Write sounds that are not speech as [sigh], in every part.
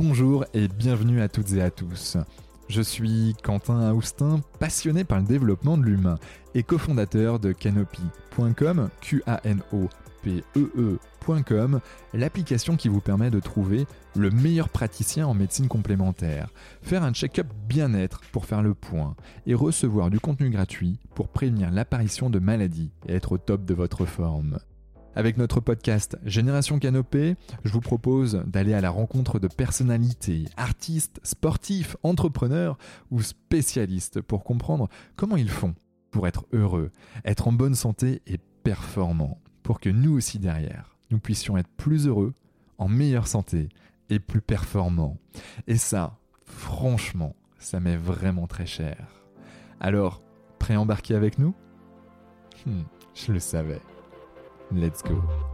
Bonjour et bienvenue à toutes et à tous. Je suis Quentin Austin, passionné par le développement de l'humain et cofondateur de Canopy.com, Q-A-N-O-P-E-E.com, l'application qui vous permet de trouver le meilleur praticien en médecine complémentaire, faire un check-up bien-être pour faire le point et recevoir du contenu gratuit pour prévenir l'apparition de maladies et être au top de votre forme. Avec notre podcast Génération Canopée, je vous propose d'aller à la rencontre de personnalités, artistes, sportifs, entrepreneurs ou spécialistes pour comprendre comment ils font pour être heureux, être en bonne santé et performants, pour que nous aussi derrière, nous puissions être plus heureux, en meilleure santé et plus performants. Et ça, franchement, ça m'est vraiment très cher. Alors, prêt à embarquer avec nous? Hmm, Je le savais. Let's go.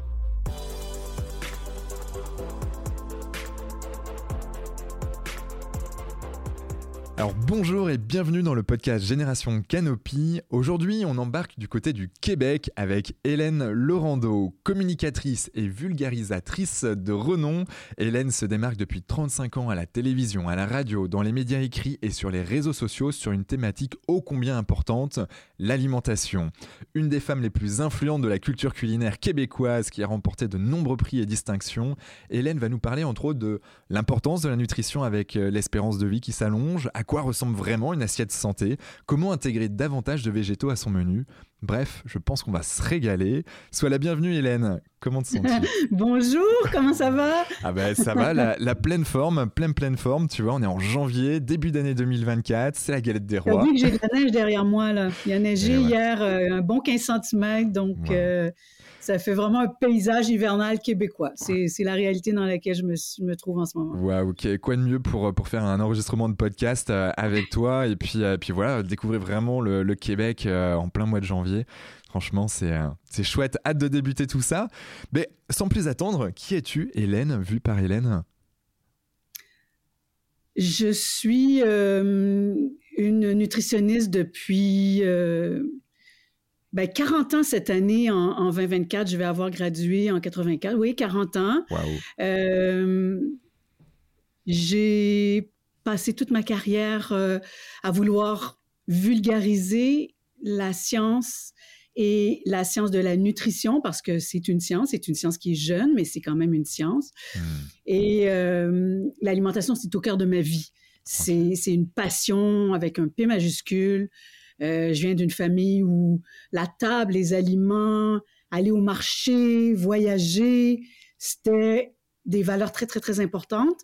Alors bonjour et bienvenue dans le podcast Génération Canopy. Aujourd'hui, on embarque du côté du Québec avec Hélène Laurando, communicatrice et vulgarisatrice de renom. Hélène se démarque depuis 35 ans à la télévision, à la radio, dans les médias écrits et sur les réseaux sociaux sur une thématique ô combien importante, l'alimentation. Une des femmes les plus influentes de la culture culinaire québécoise qui a remporté de nombreux prix et distinctions. Hélène va nous parler entre autres de l'importance de la nutrition avec euh, l'espérance de vie qui s'allonge, quoi ressemble vraiment une assiette santé, comment intégrer davantage de végétaux à son menu? Bref, je pense qu'on va se régaler. Sois la bienvenue Hélène, comment te sens-tu? [laughs] Bonjour, comment ça va? Ah ben ça va, la, pleine forme, pleine pleine forme, tu vois, on est en janvier, début d'année 2024, c'est la galette des rois. Vu que j'ai de la neige derrière moi là, il y a neigé hier euh, un bon 15 cm, donc... Euh, ça fait vraiment un paysage hivernal québécois. C'est la réalité dans laquelle je me, trouve en ce moment. Waouh, ok. Quoi de mieux pour, pour faire un enregistrement de podcast euh, avec toi et puis, euh, puis voilà, découvrir vraiment le, Québec euh, en plein mois de janvier. Franchement, c'est chouette. Hâte de débuter tout ça. Mais sans plus attendre, qui es-tu, Hélène, vue par Hélène? Je suis une nutritionniste depuis ben, 40 ans cette année, en, 2024, je vais avoir gradué en 84. Oui, 40 ans. Euh, j'ai passé toute ma carrière euh, à vouloir vulgariser la science et la science de la nutrition, parce que c'est une science, c'est une science qui est jeune, mais c'est quand même une science. Hmm. Et euh, l'alimentation, c'est au cœur de ma vie. C'est une passion avec un P majuscule. Euh, je viens d'une famille où la table, les aliments, aller au marché, voyager, c'était des valeurs très, très, très importantes.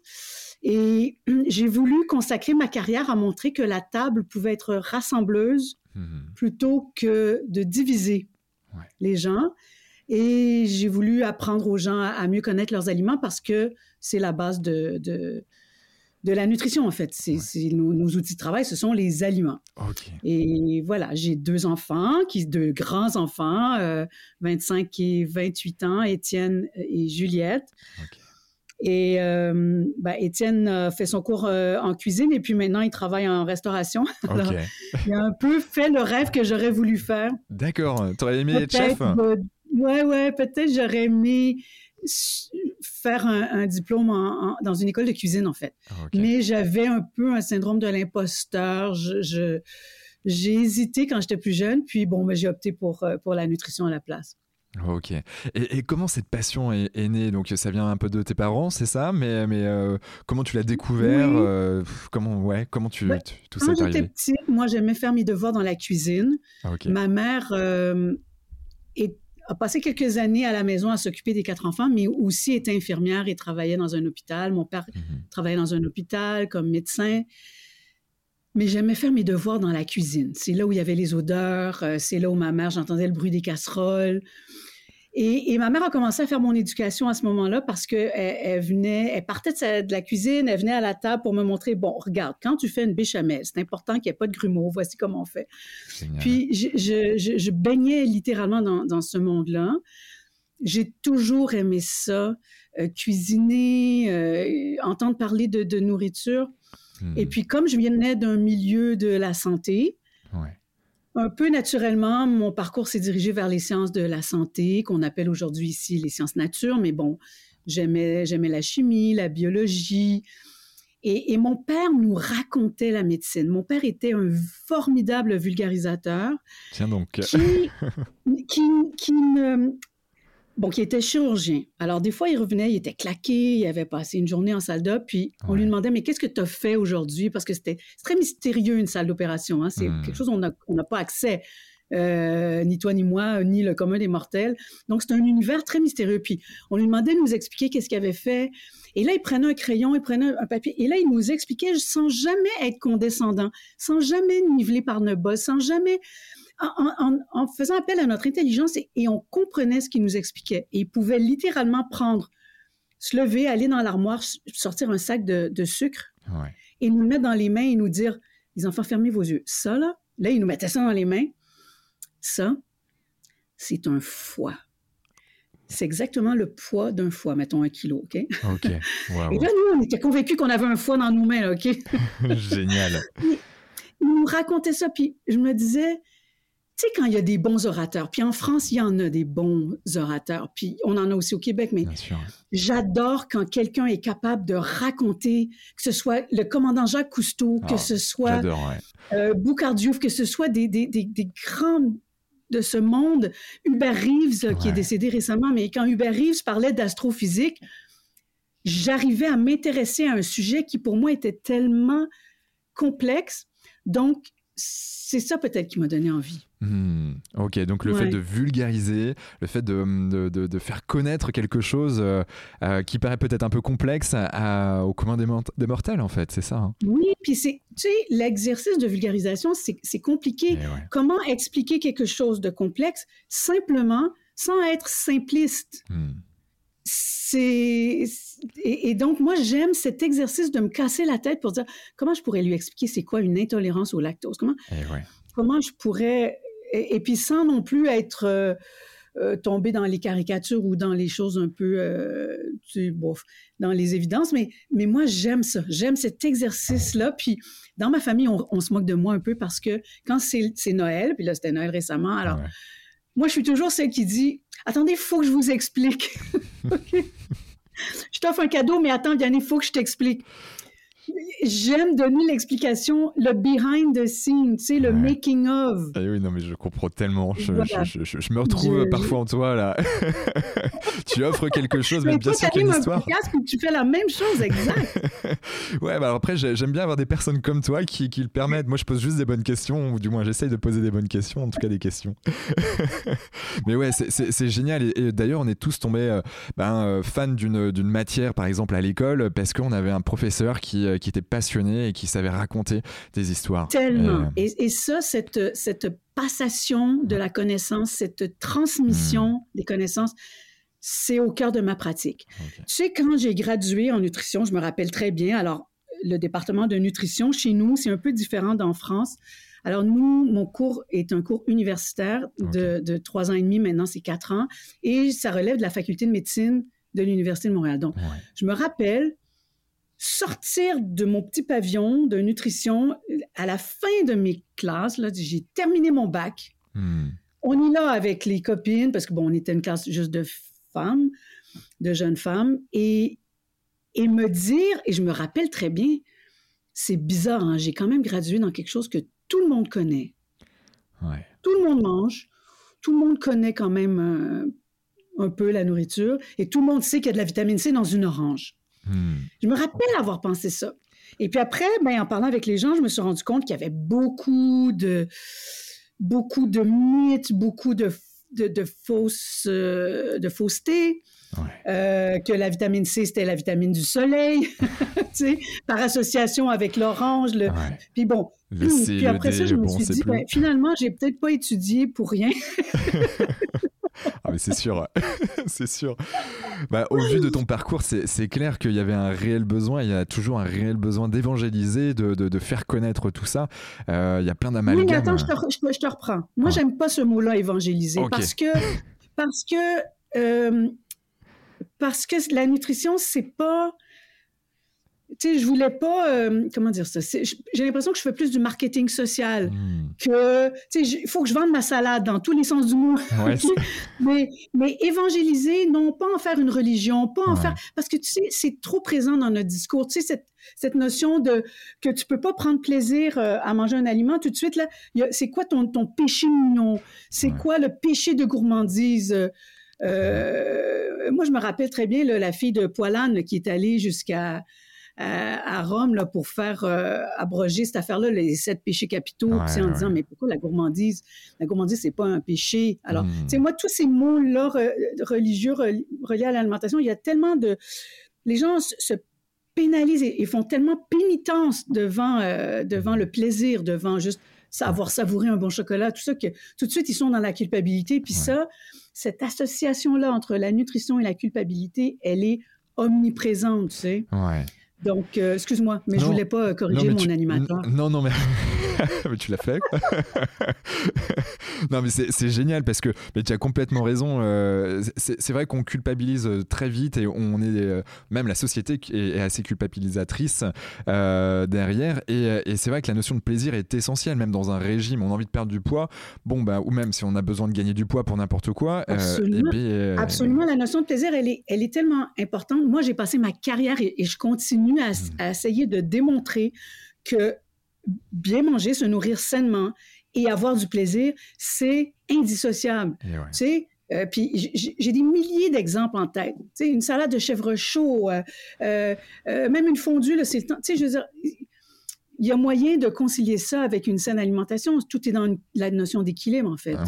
Et [clears throat] j'ai voulu consacrer ma carrière à montrer que la table pouvait être rassembleuse mmh plutôt que de diviser les gens. Et j'ai voulu apprendre aux gens à, mieux connaître leurs aliments parce que c'est la base de, de la nutrition, en fait. C'est, nos, outils de travail, ce sont les aliments. Et voilà, j'ai deux enfants, qui, deux grands enfants, 25 euh, et 28 ans, Étienne et Juliette. Et euh, ben, Étienne fait son cours euh, en cuisine et puis maintenant il travaille en restauration. [laughs] il a un peu fait le rêve que j'aurais voulu faire. D'accord. Tu aurais aimé être chef? ouais, ouais, peut-être j'aurais aimé faire un, diplôme dans une école de cuisine, en fait. Ah, Mais j'avais un peu un syndrome de l'imposteur. Je, j'ai hésité quand j'étais plus jeune, puis bon, mais j'ai opté pour, euh, pour la nutrition à la place. Ok. Et, comment cette passion est, née? Donc ça vient un peu de tes parents, c'est ça? Mais, mais euh, comment tu l'as découvert euh, Comment ouais Comment tu, ben, tout ça Quand j'étais petite, moi j'aimais faire mes devoirs dans la cuisine. Ah, Ma mère est a passé quelques années à la maison à s'occuper des quatre enfants, mais aussi était infirmière et travaillait dans un hôpital. Mon père mhm. travaillait dans un hôpital comme médecin. Mais j'aimais faire mes devoirs dans la cuisine. C'est là où il y avait les odeurs, euh, c'est là où ma mère, j'entendais le bruit des casseroles. Et, ma mère a commencé à faire mon éducation à ce moment-là parce qu'elle elle venait, elle partait de, la cuisine, elle venait à la table pour me montrer, bon, regarde, quand tu fais une béchamel, c'est important qu'il n'y ait pas de grumeaux, voici comment on fait. Puis je, baignais littéralement dans, ce monde-là. J'ai toujours aimé ça, euh, cuisiner, euh, entendre parler de, nourriture. Et hmm. puis comme je venais d'un milieu de la santé, ouais. Un peu naturellement, mon parcours s'est dirigé vers les sciences de la santé, qu'on appelle aujourd'hui ici les sciences nature, mais bon, J'aimais, j'aimais la chimie, la biologie. Et, mon père nous racontait la médecine. Mon père était un formidable vulgarisateur. Tiens donc. Qui, qui, bon, qui était chirurgien. Alors, des fois, il revenait, il était claqué, il avait passé une journée en salle d'op, puis on lui demandait, mais qu'est-ce que tu as fait aujourd'hui? Parce que c'était très mystérieux, une salle d'opération. Hein? C'est hmm. quelque chose on n'a pas accès. Euh, ni toi ni moi, ni le commun des mortels. Donc, c'est un univers très mystérieux. Puis, on lui demandait de nous expliquer qu'est-ce qu'il avait fait. Et là, il prenait un crayon, il prenait un papier. Et là, il nous expliquait sans jamais être condescendant, sans jamais niveler par nos bas, sans jamais... En, faisant appel à notre intelligence et, on comprenait ce qu'il nous expliquait. Et il pouvait littéralement prendre, se lever, aller dans l'armoire, sortir un sac de, sucre et nous le mettre dans les mains et nous dire, les enfants, fermez vos yeux. Ça, là, là, il nous mettait ça dans les mains. Ça, c'est un foie. C'est exactement le poids d'un foie, mettons un kilo, OK? OK. [laughs] Et là, nous, on était convaincus qu'on avait un foie dans nos mains, OK? [laughs] Génial. [laughs] Il, nous racontait ça, puis je me disais, sais, quand il y a des bons orateurs, puis en France, il y en a des bons orateurs, puis on en a aussi au Québec, mais j'adore quand quelqu'un est capable de raconter, que ce soit le commandant Jacques Cousteau, que ah, ce soit euh, Boucardiouf, que ce soit des, des, des, des grands de ce monde. Hubert Reeves, qui est décédé récemment, mais quand Hubert Reeves parlait d'astrophysique, j'arrivais à m'intéresser à un sujet qui pour moi était tellement complexe. Donc, c'est ça peut-être qui m'a donné envie. Hmm. ok, donc le fait de vulgariser, le fait de, de, faire connaître quelque chose euh, euh, qui paraît peut-être un peu complexe au commun des, mortels, en fait, c'est ça. Hein. Oui, puis c'est, tu sais, l'exercice de vulgarisation, c'est compliqué. Eh Comment expliquer quelque chose de complexe simplement sans être simpliste? Hmm. C'est et, donc moi j'aime cet exercice de me casser la tête pour dire comment je pourrais lui expliquer c'est quoi une intolérance au lactose? Comment eh comment je pourrais et, puis sans non plus être euh, euh, tombé dans les caricatures ou dans les choses un peu, euh, tu, bof, dans les évidences. Mais, mais moi, j'aime ça. J'aime cet exercice-là. Puis dans ma famille, on, se moque de moi un peu parce que quand c'est Noël, puis là, c'était Noël récemment, alors moi, je suis toujours celle qui dit Attendez, il faut que je vous explique. [laughs] je t'offre un cadeau, mais attends, Yann, il faut que je t'explique j'aime donner l'explication, le behind the scene, tu sais, le making of. Ah oui, non, mais je comprends tellement. Je, je, me retrouve parfois en toi, là. [laughs] tu offres quelque chose, mais, bien sûr qu'il y a une histoire. tu fais la même chose, exact. [laughs] ouais, bah après, j'aime bien avoir des personnes comme toi qui, qui le permettent. Moi, je pose juste des bonnes questions, ou du moins, j'essaye de poser des bonnes questions, en tout cas des questions. [laughs] mais ouais, c'est génial. Et, d'ailleurs, on est tous tombés euh, ben, euh, fans d'une matière, par exemple, à l'école, parce qu'on avait un professeur qui euh, qui était passionné et qui savait raconter des histoires. Tellement. Euh, et, ça, cette, cette passation de la connaissance, cette transmission hmm. des connaissances, c'est au cœur de ma pratique. Tu sais, quand j'ai gradué en nutrition, je me rappelle très bien, alors le département de nutrition chez nous, c'est un peu différent d'en France. Alors nous, mon cours est un cours universitaire de, trois ans et demi, maintenant c'est quatre ans, et ça relève de la faculté de médecine de l'Université de Montréal. Donc, je me rappelle, sortir de mon petit pavillon de nutrition à la fin de mes classes. Là, j'ai terminé mon bac. Hmm. On y là avec les copines, parce que bon, on était une classe juste de femmes, de jeunes femmes, et, et me dire, et je me rappelle très bien, c'est bizarre, hein, j'ai quand même gradué dans quelque chose que tout le monde connaît. Tout le monde mange, tout le monde connaît quand même euh, un peu la nourriture, et tout le monde sait qu'il y a de la vitamine C dans une orange. Je me rappelle avoir pensé ça. Et puis après, ben, en parlant avec les gens, je me suis rendu compte qu'il y avait beaucoup de, beaucoup de mythes, beaucoup de, de, fausses, euh, de fausseté. Euh, que la vitamine C, c'était la vitamine du soleil, [laughs] par association avec l'orange. Le... Puis bon, puis après ça, je me suis dit, ben, finalement, j'ai peut-être pas étudié pour rien. [laughs] ah mais c'est sûr, [laughs] c'est sûr. Bah, au vu de ton parcours, c'est clair qu'il y avait un réel besoin, il y a toujours un réel besoin d'évangéliser, de, de, faire connaître tout ça. Euh, il y a plein d'amalgames. Oui, mais attends, je te, je, te reprends. Moi, j'aime pas ce mot-là, évangéliser, parce que, parce que, euh, parce que la nutrition, c'est pas sais, je voulais pas, euh, comment dire ça, j'ai l'impression que je fais plus du marketing social hmm. que, tu sais, il faut que je vende ma salade dans tous les sens du mot. [laughs] mais, mais évangéliser, non pas en faire une religion, pas en faire, parce que tu sais, c'est trop présent dans notre discours, tu sais, cette, cette notion de que tu peux pas prendre plaisir euh, à manger un aliment tout de suite là, c'est quoi ton, ton péché mignon, c'est quoi le péché de gourmandise? Euh, moi, je me rappelle très bien la fille de Poilane qui est allée jusqu'à à, Rome là, pour faire euh, abroger cette affaire-là, les sept péchés capitaux, en disant mais pourquoi la gourmandise? La gourmandise c'est pas un péché. Alors, hmm. tu sais, moi tous ces mots-là religieux reliés à l'alimentation, il y a tellement de les gens se, pénalisent et, font tellement pénitence devant euh, devant le plaisir, devant juste avoir savouré un bon chocolat, tout ça que tout de suite ils sont dans la culpabilité. Puis ça, cette association-là entre la nutrition et la culpabilité, elle est omniprésente, tu sais. Ouais. Donc, euh, excuse-moi, mais je voulais pas corriger mon animateur. Non, non, mais, [laughs] tu l'as fait. [laughs] non, mais c'est génial parce que mais tu as complètement raison. Euh, c'est vrai qu'on culpabilise euh, très vite et on est même la société est, assez culpabilisatrice derrière. Et, et c'est vrai que la notion de plaisir est essentielle, même dans un régime. On a envie de perdre du poids, bon bah ou même si on a besoin de gagner du poids pour n'importe quoi. Absolument. Absolument. La notion de plaisir, elle est, elle est tellement importante. Moi, j'ai passé ma carrière et je continue Mm. à, essayer de démontrer que bien manger, se nourrir sainement et avoir du plaisir, c'est indissociable. Tu sais, euh, puis j'ai des milliers d'exemples en tête. Tu sais, une salade de chèvre chaud, euh, euh, même une fondue, c'est. Tu sais, je veux dire, il y a moyen de concilier ça avec une saine alimentation. Tout est dans la notion d'équilibre, en fait. Ah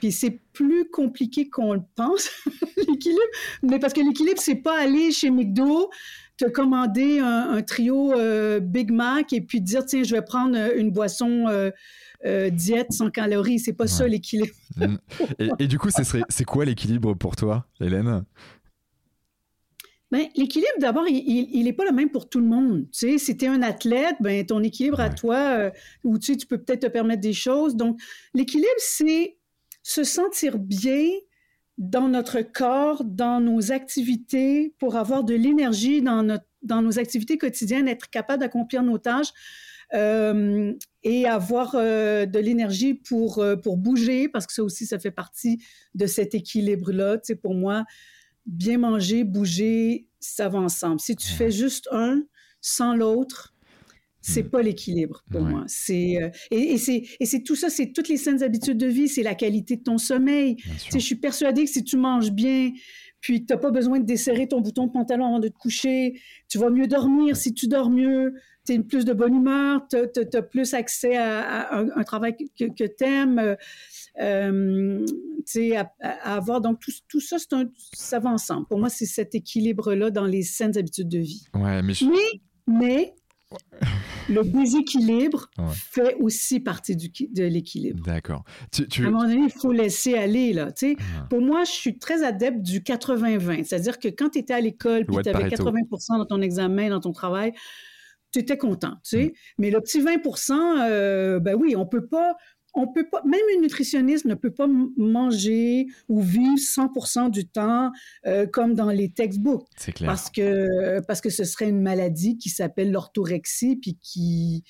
puis c'est plus compliqué qu'on le pense, [laughs] l'équilibre. Mais parce que l'équilibre, c'est pas aller chez McDo, te commander un, trio euh, Big Mac et puis dire tiens je vais prendre euh, une boisson euh, diète sans calories. C'est pas ça l'équilibre. Et, du coup c'est quoi l'équilibre pour toi Hélène? Ben, l'équilibre, d'abord, il n'est pas le même pour tout le monde. Tu sais, si tu es un athlète, ben, ton équilibre à toi, ou tu, sais, tu peux peut-être te permettre des choses. Donc, l'équilibre, c'est se sentir bien dans notre corps, dans nos activités, pour avoir de l'énergie dans, notre, dans nos activités quotidiennes, être capable d'accomplir nos tâches euh, et avoir euh, de l'énergie pour, euh, pour bouger, parce que ça aussi, ça fait partie de cet équilibre-là. Tu sais, pour moi, bien manger, bouger, ça va ensemble. Si tu fais juste un sans l'autre, c'est mm. pas l'équilibre pour moi. C'est euh, et, c'est et c'est tout ça, c'est toutes les saines habitudes de vie, c'est la qualité de ton sommeil. Je suis persuadée que si tu manges bien, puis tu n'as pas besoin de desserrer ton bouton de pantalon avant de te coucher, tu vas mieux dormir. Si tu dors mieux, tu es plus de bonne humeur, tu as, plus accès à, un, travail que, que tu aimes. Euh, euh à, avoir. Donc, tout, tout ça, un, ça va ensemble. Pour moi, c'est cet équilibre-là dans les saines habitudes de vie. Ouais, mais, mais le déséquilibre fait aussi partie du, de l'équilibre. D'accord. À un moment donné, il faut laisser aller. Là, ah. Pour moi, je suis très adepte du 80-20. C'est-à-dire que quand tu étais à l'école et tu avais 80 dans ton examen, dans ton travail, tu étais content. Tu sais? Mm. Mais le petit 20% euh, ben oui, on peut pas on peut pas, même une nutritionniste ne peut pas manger ou vivre 100% du temps euh, comme dans les textbooks. C'est clair. Parce que, parce que ce serait une maladie qui s'appelle l'orthorexie, puis qui,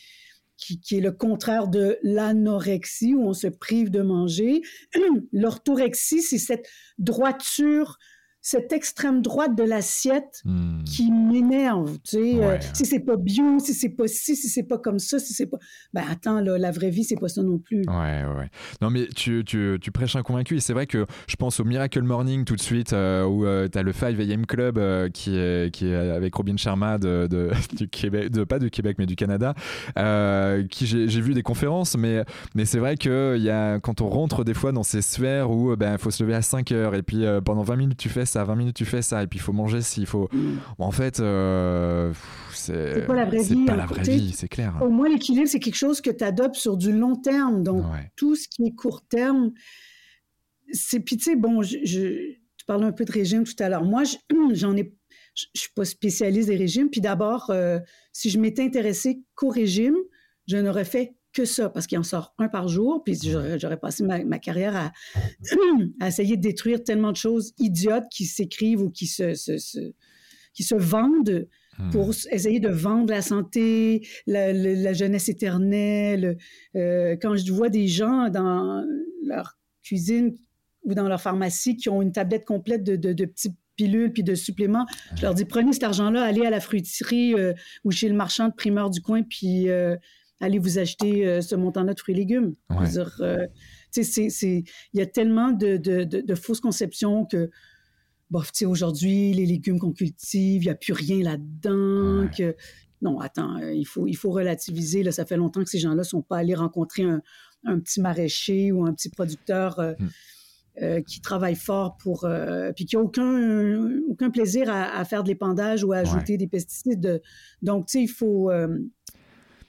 qui, qui, est le contraire de l'anorexie, où on se prive de manger. [clears throat] L'orthorexie, c'est cette droiture cette extrême droite de l'assiette hmm. qui m'énerve. Tu sais, euh, si c'est pas bio, si c'est pas ci, si c'est pas comme ça, si c'est pas. Ben attends, là, la vraie vie, c'est pas ça non plus. Ouais, ouais. Non, mais tu, tu, tu prêches un convaincu. Et c'est vrai que je pense au Miracle Morning tout de suite, euh, où euh, tu as le 5 AM Club qui, est, qui est avec Robin Sharma de, de, [laughs] du Québec, de, pas du Québec, mais du Canada, qui j'ai vu des conférences, mais, mais c'est vrai que y a, quand on rentre des fois dans ces sphères où il ben, faut se lever à 5 heures et puis pendant 20 minutes tu fais ça, 20 minutes tu fais ça, et puis il faut manger s'il faut. Mm. en fait, euh, c'est pas la vraie vie. Pas la vraie vie, c'est clair. Au moins, l'équilibre, c'est quelque chose que tu adoptes sur du long terme. Donc, tout ce qui est court terme, c'est. Puis, tu sais, bon, je, tu parlais un peu de régime tout à l'heure. Moi, [clears throat] j'en ai. Je ne suis pas spécialiste des régimes. Puis d'abord, euh, si je m'étais intéressée qu'au régime, je n'aurais fait que ça, parce qu'il en sort un par jour, puis j'aurais passé ma, carrière [clears throat] à, essayer de détruire tellement de choses idiotes qui s'écrivent ou qui se, qui se vendent hmm. pour essayer de vendre la santé, la, jeunesse éternelle. Euh, quand je vois des gens dans leur cuisine ou dans leur pharmacie qui ont une tablette complète de, de, de petites pilules puis de suppléments, je leur dis prenez cet argent-là, allez à la fruiterie euh, ou chez le marchand de primeur du coin, puis euh, allez vous acheter ce montant-là de fruits et légumes. il y a tellement de, de fausses conceptions que bof, tu sais, aujourd'hui, les légumes qu'on cultive, il n'y a plus rien là-dedans. Que... Non, attends, euh, il, faut, il faut relativiser. Là, ça fait longtemps que ces gens-là ne sont pas allés rencontrer un, petit maraîcher ou un petit producteur euh, euh, qui travaille fort pour. puis qui n'a aucun, aucun plaisir à, faire de l'épandage ou à ajouter des pesticides. Donc, tu sais, il faut.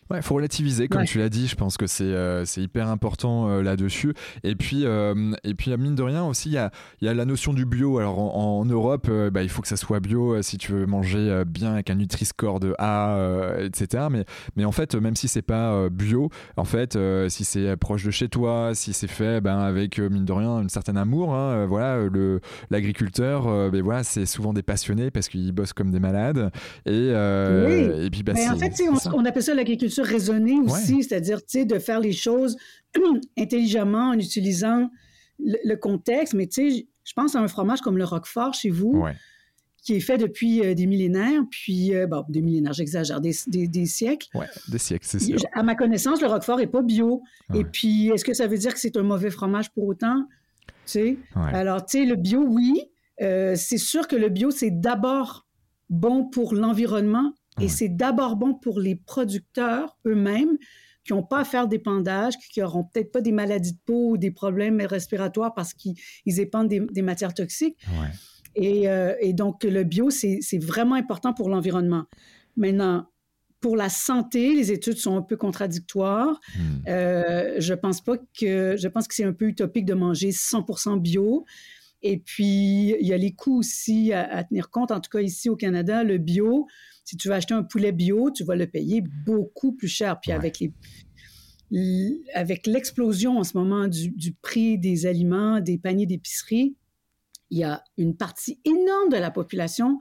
Ouais, faut relativiser, comme tu l'as dit. Je pense que c'est euh, hyper important euh, là-dessus. Et puis, euh, et puis, mine de rien aussi, il y a, y a la notion du bio. Alors, en, Europe, bah, il faut que ça soit bio si tu veux manger bien avec un Nutri-Score de A, etc. Mais, mais en fait, même si c'est pas bio, en fait, si c'est proche de chez toi, si c'est fait ben, avec, mine de rien, une certaine amour, hein, voilà, l'agriculteur, ben, voilà, c'est souvent des passionnés parce qu'ils bossent comme des malades. Et, et puis, bah, en fait, on, on appelle ça l'agriculture raisonner aussi, c'est-à-dire de faire les choses [clears throat] intelligemment en utilisant le, contexte? Mais tu sais, je pense à un fromage comme le Roquefort chez vous, qui est fait depuis euh, des millénaires, puis, euh, bon, des millénaires, j'exagère, des, des, siècles. Oui, des siècles, c'est sûr. À ma connaissance, le Roquefort n'est pas bio. Et puis, est-ce que ça veut dire que c'est un mauvais fromage pour autant? Tu sais? Alors, tu sais, le bio, oui. Euh, c'est sûr que le bio, c'est d'abord bon pour l'environnement et c'est d'abord bon pour les producteurs eux-mêmes qui n'ont pas à faire d'épandage, qui n'auront peut-être pas des maladies de peau ou des problèmes respiratoires parce qu'ils épandent des, matières toxiques. Euh, et, donc, le bio, c'est vraiment important pour l'environnement. Maintenant, pour la santé, les études sont un peu contradictoires. Hmm. Euh, je pense pas que je pense que c'est un peu utopique de manger 100% bio. Et puis il y a les coûts aussi à, à, tenir compte. En tout cas ici au Canada, le bio, si tu veux acheter un poulet bio, tu vas le payer beaucoup plus cher. Puis avec les avec l'explosion en ce moment du, prix des aliments, des paniers d'épicerie, il y a une partie énorme de la population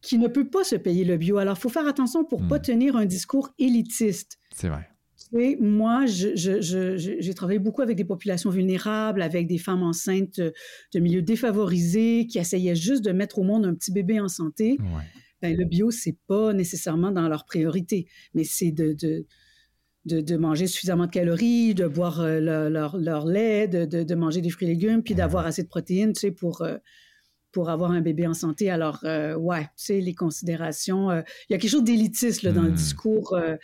qui ne peut pas se payer le bio. Alors, il faut faire attention pour ne pas hmm. tenir un discours élitiste. C'est vrai. Moi, j'ai travaillé beaucoup avec des populations vulnérables, avec des femmes enceintes de milieux défavorisés qui essayaient juste de mettre au monde un petit bébé en santé. Ouais ben, le bio, c'est pas nécessairement dans leur priorité, mais c'est de, de, de, manger suffisamment de calories, de boire euh, leur, leur, lait, de, de, manger des fruits et légumes, puis d'avoir assez de protéines, tu sais, pour, euh, pour avoir un bébé en santé. Alors, euh, ouais, tu sais, les considérations. Euh, il y a quelque chose d'élitiste dans le hmm. discours euh,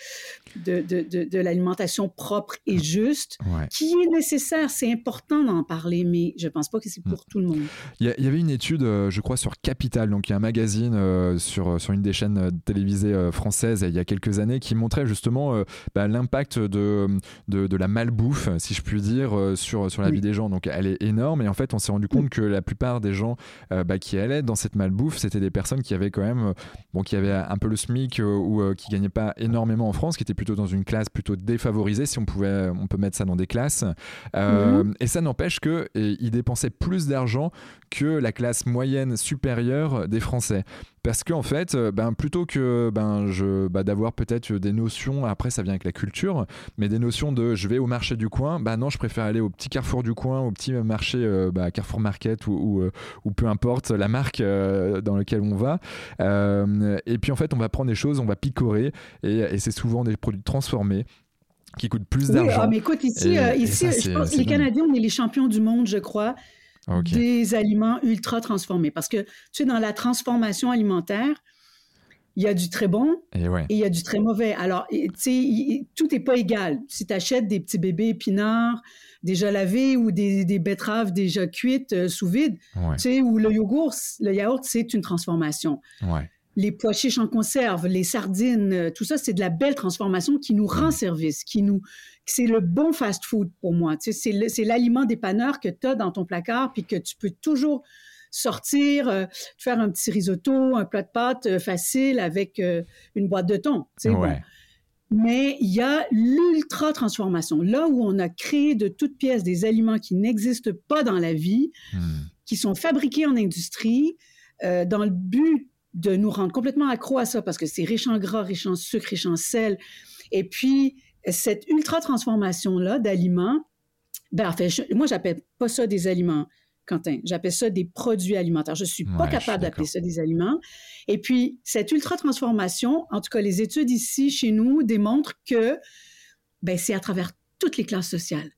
de, de, de, l'alimentation propre et juste, qui est nécessaire. C'est important d'en parler, mais je ne pense pas que c'est pour hmm. tout le monde. Il y, avait une étude, je crois, sur Capital, donc il y a un magazine sur, sur une des chaînes télévisées françaises il y a quelques années qui montrait justement bah, l'impact de, de, la malbouffe, si je puis dire, sur, sur la vie des gens. Donc, elle est énorme et en fait, on s'est rendu compte que la plupart des gens bah, qui allaient dans cette malbouffe, c'était des personnes qui avaient quand même, euh, bon, qui avaient un peu le SMIC euh, ou euh, qui gagnaient pas énormément en France, qui étaient plutôt dans une classe plutôt défavorisée, si on pouvait, on peut mettre ça dans des classes. Mhm. Et ça n'empêche qu'ils dépensaient plus d'argent que la classe moyenne supérieure des Français parce qu'en fait, euh, ben, plutôt que ben, je, bah, d'avoir peut-être des notions, après ça vient avec la culture, mais des notions de je vais au marché du coin, bah non, je préfère aller au petit carrefour du coin, au petit marché euh, bah, Carrefour Market ou, euh, ou, peu importe la marque dans laquelle on va. et puis en fait, on va prendre des choses, on va picorer, et, c'est souvent des produits transformés qui coûtent plus d'argent. Oui, mais écoute, ici, ici je pense que les Canadiens, on est les champions du monde, je crois des aliments ultra transformés. Parce que, tu sais, dans la transformation alimentaire, il y a du très bon et, il y a du très mauvais. Alors, tu sais, tout n'est pas égal. Si tu achètes des petits bébés épinards déjà lavés ou des, betteraves déjà cuites euh, sous vide, tu sais, ou le yogourt, le yaourt, c'est une transformation. Les pois chiches en conserve, les sardines, euh, tout ça, c'est de la belle transformation qui nous rend service, qui nous, c'est le bon fast-food pour moi. Tu sais, c'est l'aliment dépanneur que tu as dans ton placard, puis que tu peux toujours sortir, euh, faire un petit risotto, un plat de pâtes euh, facile avec euh, une boîte de thon. Tu sais, Mais il y a l'ultra transformation, là où on a créé de toutes pièces des aliments qui n'existent pas dans la vie, hmm. qui sont fabriqués en industrie, dans le but de nous rendre complètement accro à ça parce que c'est riche en gras, riche en sucre, riche en sel. Et puis, cette ultra-transformation-là d'aliments, ben, en fait, moi, j'appelle pas ça des aliments, Quentin. J'appelle ça des produits alimentaires. Je suis pas capable d'appeler ça des aliments. Et puis, cette ultra-transformation, en tout cas, les études ici, chez nous, démontrent que ben, c'est à travers toutes les classes sociales.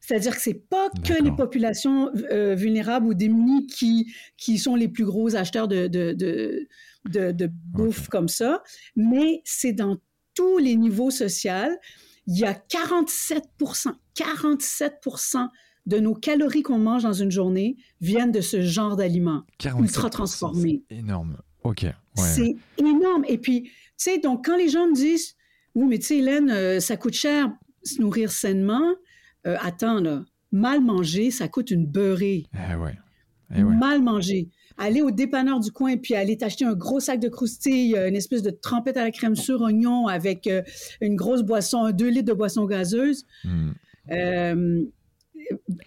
C'est-à-dire que c'est pas que les populations euh, vulnérables ou démunies qui, qui sont les plus gros acheteurs de, de, de, de, bouffe comme ça, mais c'est dans tous les niveaux sociaux. Il y a 47 47 de nos calories qu'on mange dans une journée viennent de ce genre d'aliments ultra transformés. énorme. OK. C'est énorme. Et puis, tu sais, donc quand les gens me disent, oui, mais tu sais, Hélène, euh, ça coûte cher se nourrir sainement, euh, attends, là, mal manger, ça coûte une beurrée. Eh ouais. Eh mal manger. Aller au dépanneur du coin puis aller t'acheter un gros sac de croustilles, euh, une espèce de trempette à la crème sur oignon avec euh, une grosse boisson, deux litres de boisson gazeuse. Hmm.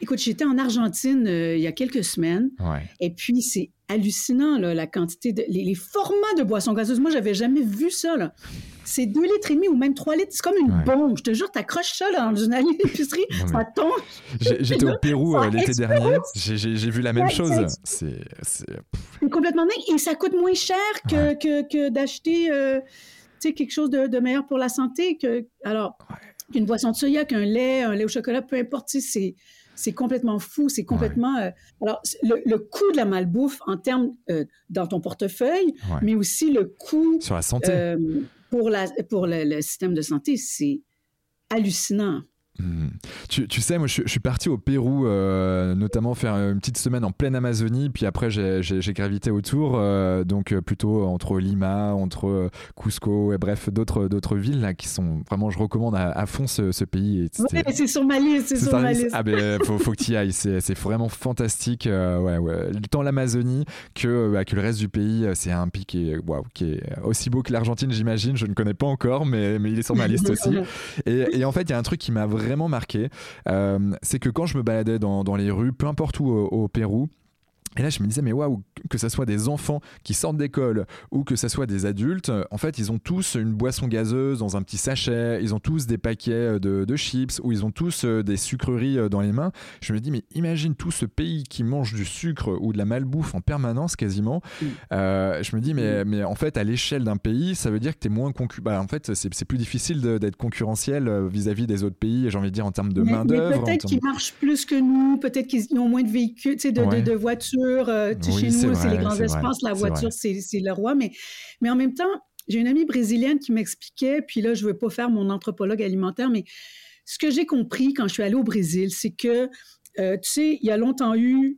écoute, j'étais en Argentine il y a quelques semaines. Et puis, c'est hallucinant, la quantité de. Les, formats de boissons gazeuses. Moi, j'avais jamais vu ça, là. C'est 2 litres et demi ou même 3 litres. C'est comme une bombe. Je te jure, t'accroches ça là, dans une allée [laughs] d'épicerie, ça tombe. J'étais au [laughs] Pérou euh, l'été dernier. J'ai vu la même chose. C'est complètement dingue. Et ça coûte moins cher que, que, que d'acheter euh, quelque chose de, de, meilleur pour la santé. Que, alors, une boisson de soya, qu'un lait, un lait au chocolat, peu importe, c'est c'est complètement fou, c'est complètement... Euh, alors, le, coût de la malbouffe en termes euh, dans ton portefeuille, mais aussi le coût... Sur la santé. Euh, pour, la, pour le système de santé, c'est hallucinant. Hmm. Tu, tu, sais, moi je, suis parti au Pérou, euh, notamment faire une petite semaine en pleine Amazonie, puis après j'ai gravité autour, euh, donc euh, plutôt entre Lima, entre Cusco, et bref, d'autres villes là, qui sont vraiment, je recommande à, fond ce, pays. C'est sur ma liste, c'est sur ma liste. Ah ben, faut, faut que tu y ailles, c'est vraiment fantastique. ouais, ouais. Tant l'Amazonie que, bah, que le reste du pays, c'est un pays qui est, qui est aussi beau que l'Argentine, j'imagine. Je ne connais pas encore, mais, mais il est sur ma liste aussi. [laughs] Et, et en fait, il y a un truc qui m'a vraiment marqué, euh, c'est que quand je me baladais dans, dans les rues, peu importe où au Pérou, et là, je me disais, mais waouh, que ce soit des enfants qui sortent d'école ou que ce soit des adultes, en fait, ils ont tous une boisson gazeuse dans un petit sachet, ils ont tous des paquets de, chips ou ils ont tous euh, des sucreries euh, dans les mains. Je me dis, mais imagine tout ce pays qui mange du sucre ou de la malbouffe en permanence quasiment. Mm. Euh, je me dis, mais, mm. mais en fait, à l'échelle d'un pays, ça veut dire que tu es moins concurrentiel. Bah, en fait, c'est plus difficile d'être concurrentiel vis-à-vis des autres pays, j'ai envie de dire, en termes de main-d'œuvre. Peut-être qu'ils marchent plus que nous, peut-être qu'ils ont moins de véhicules, de, de, de voitures euh, chez nous, c'est les grands espaces, la voiture, c'est le roi. Mais, mais en même temps, j'ai une amie brésilienne qui m'expliquait, puis là, je ne veux pas faire mon anthropologue alimentaire, mais ce que j'ai compris quand je suis allée au Brésil, c'est que, euh, tu sais, il y a longtemps eu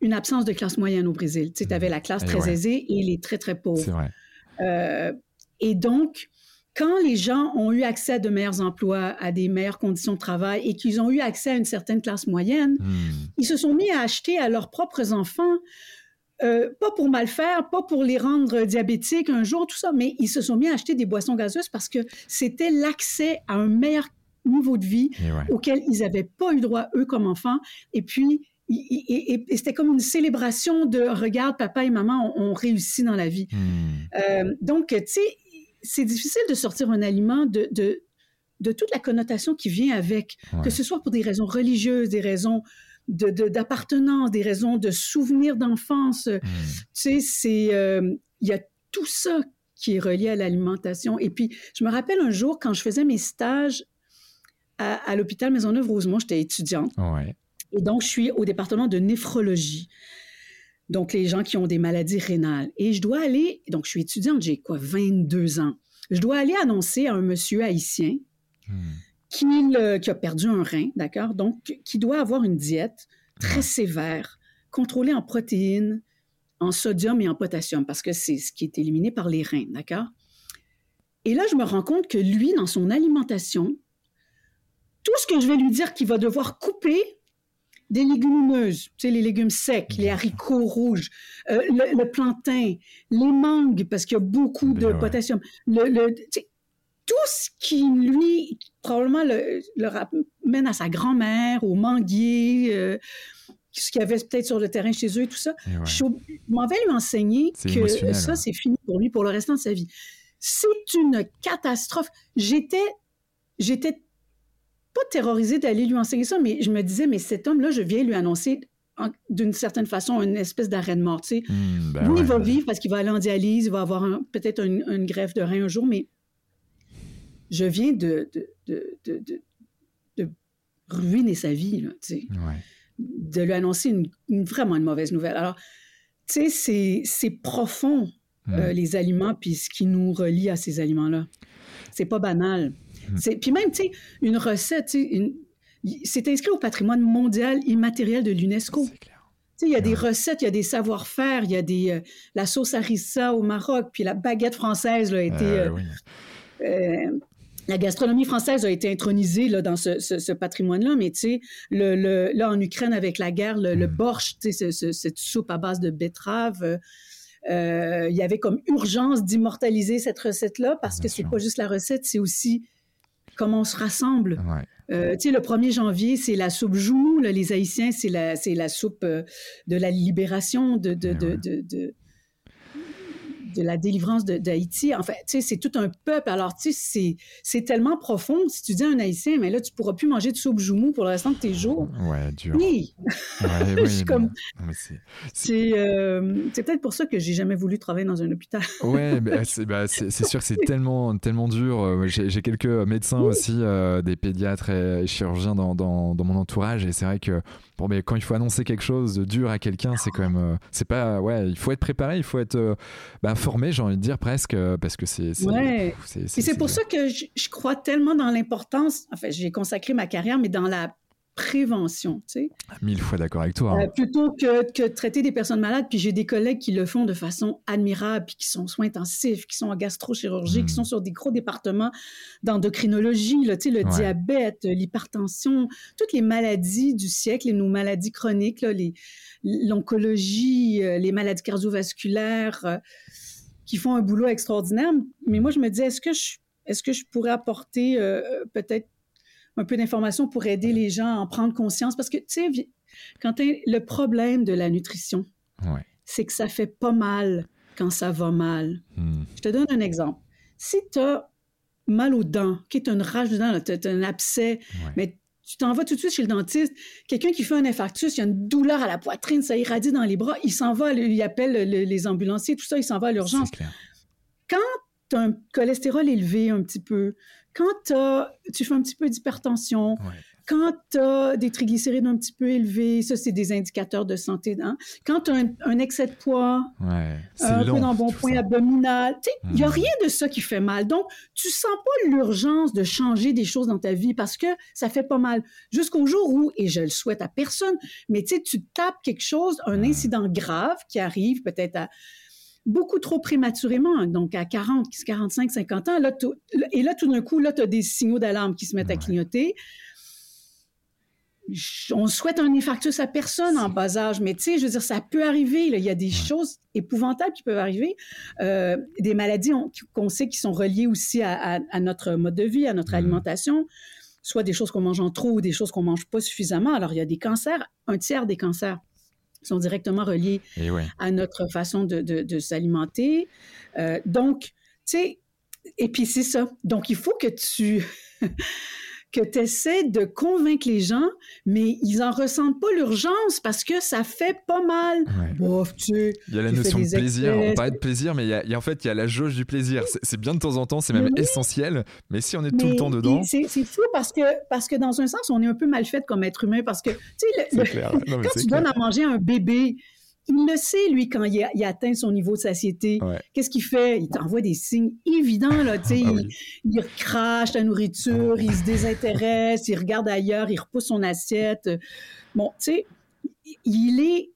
une absence de classe moyenne au Brésil. Tu sais, avais la classe très aisée et les très, très pauvres. C'est vrai. Euh, et donc, quand les gens ont eu accès à de meilleurs emplois, à des meilleures conditions de travail et qu'ils ont eu accès à une certaine classe moyenne, hmm. ils se sont mis à acheter à leurs propres enfants, euh, pas pour mal faire, pas pour les rendre diabétiques un jour, tout ça, mais ils se sont mis à acheter des boissons gazeuses parce que c'était l'accès à un meilleur niveau de vie auquel ils n'avaient pas eu droit, eux, comme enfants. Et puis, et, c'était comme une célébration de regarde, papa et maman ont, réussi dans la vie. Hmm. Euh, donc, tu sais, c'est difficile de sortir un aliment de, de, toute la connotation qui vient avec, que ce soit pour des raisons religieuses, des raisons d'appartenance, des raisons de souvenirs d'enfance. Hmm. Tu sais, c'est... Euh, il y a tout ça qui est relié à l'alimentation. Et puis, je me rappelle un jour, quand je faisais mes stages à, l'hôpital Maisonneuve-Rosemont, j'étais étudiante. Et donc, je suis au département de néphrologie donc les gens qui ont des maladies rénales. Et je dois aller, donc je suis étudiante, j'ai quoi, 22 ans. Je dois aller annoncer à un monsieur haïtien hmm. qui a perdu un rein, d'accord, donc qui doit avoir une diète très sévère, contrôlée en protéines, en sodium et en potassium, parce que c'est ce qui est éliminé par les reins, d'accord? Et là, je me rends compte que lui, dans son alimentation, tout ce que je vais lui dire qu'il va devoir couper, des légumineuses, tu sais, les légumes secs, les haricots rouges, euh, le, plantain, les mangues, parce qu'il y a beaucoup de potassium. Le, tout ce qui, lui, probablement le, ramène à sa grand-mère, au manguier, euh, ce qu'il y avait peut-être sur le terrain chez eux et tout ça. Je m'en vais lui enseigner que ça, c'est fini pour lui pour le restant de sa vie. C'est une catastrophe. J'étais, j'étais pas terrorisée d'aller lui enseigner ça, mais je me disais, mais cet homme-là, je viens lui annoncer d'une certaine façon une espèce d'arrêt de mort. Tu sais. Hmm, ben il va vivre parce qu'il va aller en dialyse, il va avoir peut-être une, greffe de rein un jour, mais je viens de, de, de, ruiner sa vie, tu sais. de lui annoncer une, vraiment une mauvaise nouvelle. Alors, tu sais, c'est profond, hmm. euh, les aliments, puis ce qui nous relie à ces aliments-là. C'est pas banal. Hmm. Puis même, tu sais, une recette, une, c'est inscrit au patrimoine mondial immatériel de l'UNESCO. Il y a des recettes, il y a des savoir-faire, il y a des, euh, la sauce harissa au Maroc, puis la baguette française a été... Euh, euh, la gastronomie française a été intronisée là, dans ce, patrimoine-là, mais tu sais, le, là, en Ukraine, avec la guerre, le, mm. borsch, tu sais, cette soupe à base de betterave, il y avait comme urgence d'immortaliser cette recette-là parce que c'est pas juste la recette, c'est aussi comment on se rassemble. Euh, tu sais, le 1er janvier, c'est la soupe Joumou. les Haïtiens, c'est la, la soupe euh, de la libération de, de, de, de la délivrance d'Haïti. En fait, tu sais, c'est tout un peuple. Alors, tu sais, c'est tellement profond. Si tu dis à un Haïtien, mais là, tu pourras plus manger de soupe joumou pour le restant de tes jours. Ouais, dur. Oui. [laughs] oui, comme... Euh, c'est peut-être pour ça que j'ai jamais voulu travailler dans un hôpital. ouais, [laughs] bah, c'est sûr que c'est tellement, tellement dur. Euh, j'ai quelques médecins aussi, euh, des pédiatres et chirurgiens dans, dans, dans mon entourage. Et c'est vrai que bon, mais quand il faut annoncer quelque chose de dur à quelqu'un, c'est quand même. c'est pas. Ouais, il faut être préparé, il faut être bah, formé, j'ai envie de dire presque, parce que c'est. Ouais. Et c'est pour ça que je, je crois tellement dans l'importance. Enfin, j'ai consacré ma carrière, mais dans la prévention, tu sais. Mille fois d'accord avec toi. Hein. Euh, plutôt que, que traiter des personnes malades, puis j'ai des collègues qui le font de façon admirable, puis qui sont soins intensifs, qui sont en gastrochirurgie, qui hmm. sont sur des gros départements d'endocrinologie, tu sais, le diabète, l'hypertension, toutes les maladies du siècle, et nos maladies chroniques, l'oncologie, euh, les maladies cardiovasculaires, euh, qui font un boulot extraordinaire. Mais moi, je me dis, est-ce que je, est-ce que je pourrais apporter peut-être un peu d'informations pour aider les gens à en prendre conscience. Parce que, tu sais, le problème de la nutrition, c'est que ça fait pas mal quand ça va mal. Hmm. Je te donne un exemple. Si tu as mal aux dents, qui est une rage de dents, tu as un abcès, mais tu t'en vas tout de suite chez le dentiste. Quelqu'un qui fait un infarctus, il y a une douleur à la poitrine, ça irradie dans les bras, il s'en va, il appelle les ambulanciers, tout ça, il s'en va à l'urgence. Quand tu as un cholestérol élevé un petit peu, quand tu fais un petit peu d'hypertension, quand tu as des triglycérides un petit peu élevés, ça, c'est des indicateurs de santé. Hein? Quand tu as un, excès de poids, un peu dans bon point abdominal, il n'y a hmm. rien de ça qui fait mal. Donc, tu sens pas l'urgence de changer des choses dans ta vie parce que ça fait pas mal. Jusqu'au jour où, et je le souhaite à personne, mais tu tapes quelque chose, un incident grave qui arrive peut-être à beaucoup trop prématurément, donc à 40, 45, 50 ans. Là, et là, tout d'un coup, là, tu as des signaux d'alarme qui se mettent à clignoter. On souhaite un infarctus à personne en bas âge, mais tu sais, je veux dire, ça peut arriver. Il y a des choses épouvantables qui peuvent arriver. Euh, des maladies qu'on sait qui sont reliées aussi à, notre mode de vie, à notre alimentation, soit des choses qu'on mange en trop ou des choses qu'on mange pas suffisamment. Alors, il y a des cancers, un tiers des cancers sont directement reliés eh à notre façon de, s'alimenter. Euh, donc, tu sais, et puis c'est ça. Donc, il faut que tu que tu essaies de convaincre les gens, mais ils n'en ressentent pas l'urgence parce que ça fait pas mal. il y a la notion de plaisir. On parle de plaisir, mais il y, a, en fait, il y a la jauge du plaisir. C'est bien de temps en temps, c'est même essentiel, mais si on est tout le temps dedans. C'est fou parce que, parce que dans un sens, on est un peu mal fait comme être humain parce que, tu sais, [laughs] quand tu donnes à manger un bébé, il le sait, lui, quand il, atteint son niveau de satiété. Qu'est-ce qu'il fait? Il t'envoie des signes évidents, là, tu sais. Ah il, crache la nourriture, il se désintéresse, il regarde ailleurs, il repousse son assiette. Bon, tu sais, il est,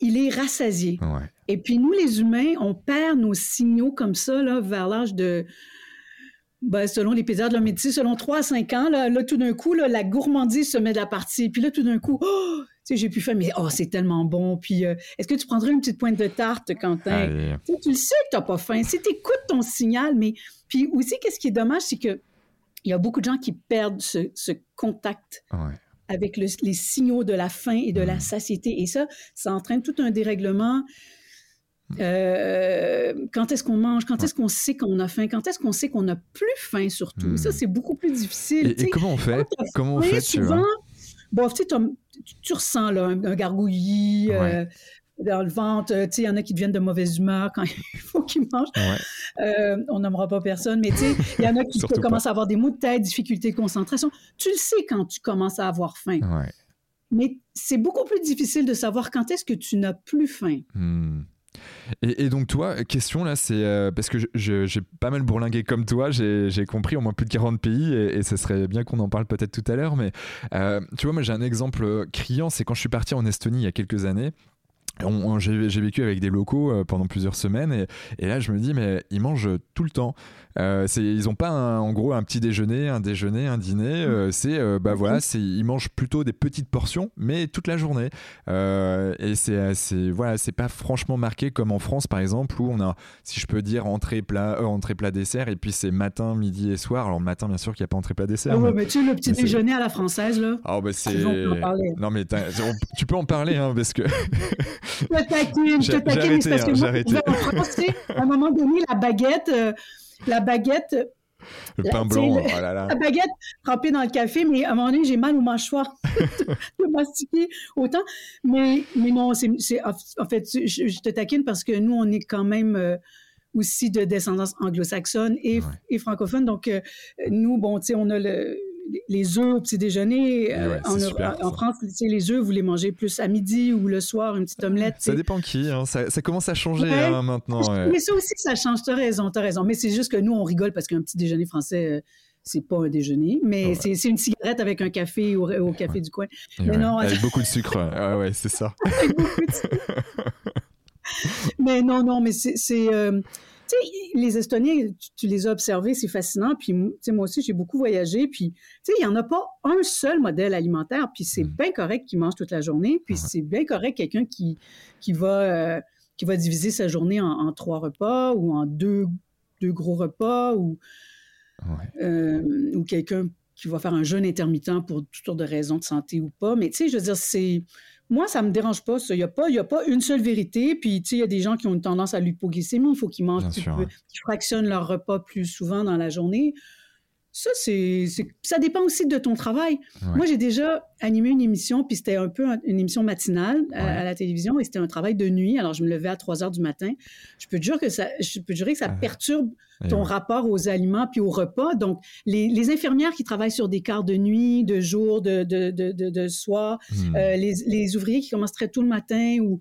il est rassasié. Et puis, nous, les humains, on perd nos signaux comme ça, là, vers l'âge de... Ben, selon les pédiatres de la médecine, selon 3 à 5 ans, là, tout d'un coup, la gourmandise se met de la partie. Puis là, tout d'un coup, oh, tu sais, j'ai pu faire, mais oh, c'est tellement bon. Puis, euh, est-ce que tu prendrais une petite pointe de tarte, Quentin? Tu, le sais que tu n'as pas faim. Si tu écoutes ton signal, mais. Puis aussi, qu'est-ce qui est dommage, c'est que il y a beaucoup de gens qui perdent ce, contact avec les signaux de la faim et de la mmh. satiété. Et ça, ça entraîne tout un dérèglement. Euh, quand est-ce qu'on mange? Quand est-ce qu'on sait qu'on a faim? Quand est-ce qu'on sait qu'on n'a plus faim, surtout? Ça, mmh. c'est beaucoup plus difficile. Et, comment on fait? Comment on fait, souvent, bon, tu, tu ressens là, un, gargouillis, euh, dans le ventre. Euh, il y en a qui deviennent de mauvaise humeur quand il [laughs] faut qu'ils mangent. Euh, on n'aimera pas personne, mais il y en a qui [laughs] commencent à avoir des maux de tête, difficultés de concentration. Tu le sais quand tu commences à avoir faim. Mais c'est beaucoup plus difficile de savoir quand est-ce que tu n'as plus faim. Hmm. Et, donc toi, question là, c'est euh, parce que j'ai pas mal bourlingué comme toi, j'ai compris au moins plus de 40 pays et, ce serait bien qu'on en parle peut-être tout à l'heure, mais tu vois, moi j'ai un exemple criant, c'est quand je suis parti en Estonie il y a quelques années, j'ai vécu avec des locaux euh, pendant plusieurs semaines et, et, là je me dis mais ils mangent tout le temps euh, ils n'ont pas en gros un petit déjeuner, un déjeuner, un dîner. Mm. Euh, c'est euh, bah voilà, c'est ils mangent plutôt des petites portions, mais toute la journée. et c'est c'est voilà, c'est pas franchement marqué comme en France par exemple où on a, si je peux dire, entrée plat, entrée plat dessert et puis c'est matin, midi et soir. Alors matin bien sûr qu'il n'y a pas entrée plat dessert. Ah ouais, mais, tu sais le petit déjeuner à la française là. Ah bah c'est. Non mais tu peux en parler hein, parce que. [laughs] je te taquine, je te taquine parce que moi, en France, à un moment donné la baguette la baguette. Le pain blanc, oh La baguette trempée dans le café, mais à un moment donné, j'ai mal au mâchoire [laughs] de mastiquer autant. Mais, mais non, c'est, en fait, je, te taquine parce que nous, on est quand même euh, aussi de descendance anglo-saxonne et, et francophone. Donc, euh, nous, bon, tu sais, on a le, les œufs au petit déjeuner. Euh, en, France, les œufs, vous les mangez plus à midi ou le soir, une petite omelette. Ça dépend qui. Hein. Ça, commence à changer hein, maintenant. Mais ça aussi, ça change. Tu as raison, tu as raison. Mais c'est juste que nous, on rigole parce qu'un petit déjeuner français, euh, c'est pas un déjeuner, mais c'est une cigarette avec un café au, au café du coin. Mais non, [laughs] avec beaucoup de sucre. Ah ouais, [laughs] c'est ça. mais non, non, mais c'est. Euh, les Estoniens, tu, les as observés, c'est fascinant. Puis, moi aussi, j'ai beaucoup voyagé. Puis, il n'y en a pas un seul modèle alimentaire. Puis, c'est mm. bien correct qu'ils mangent toute la journée. Puis, c'est bien correct quelqu'un qui, qui, va, euh, qui va diviser sa journée en, trois repas ou en deux, deux gros repas ou, euh, ou quelqu'un qui va faire un jeûne intermittent pour toutes sortes de raisons de santé ou pas. Mais, tu sais, je veux dire, c'est moi, ça ne me dérange pas, Il n'y a, pas, a pas une seule vérité. Puis, tu sais, il y a des gens qui ont une tendance à l'hypoglycémie. Il faut qu'ils mangent plus, qu'ils fractionnent leur repas plus souvent dans la journée. Ça, c'est, ça dépend aussi de ton travail. Moi, j'ai déjà animé une émission, puis c'était un peu une émission matinale à, la télévision, et c'était un travail de nuit. Alors, je me levais à 3 heures du matin. Je peux te jurer que ça, je peux jurer que ça ah. perturbe ton rapport aux aliments puis aux repas. Donc, les, infirmières qui travaillent sur des quarts de nuit, de jour, de, de, de, de soir, hmm. euh, les, les, ouvriers qui commencent très tôt le matin, ou,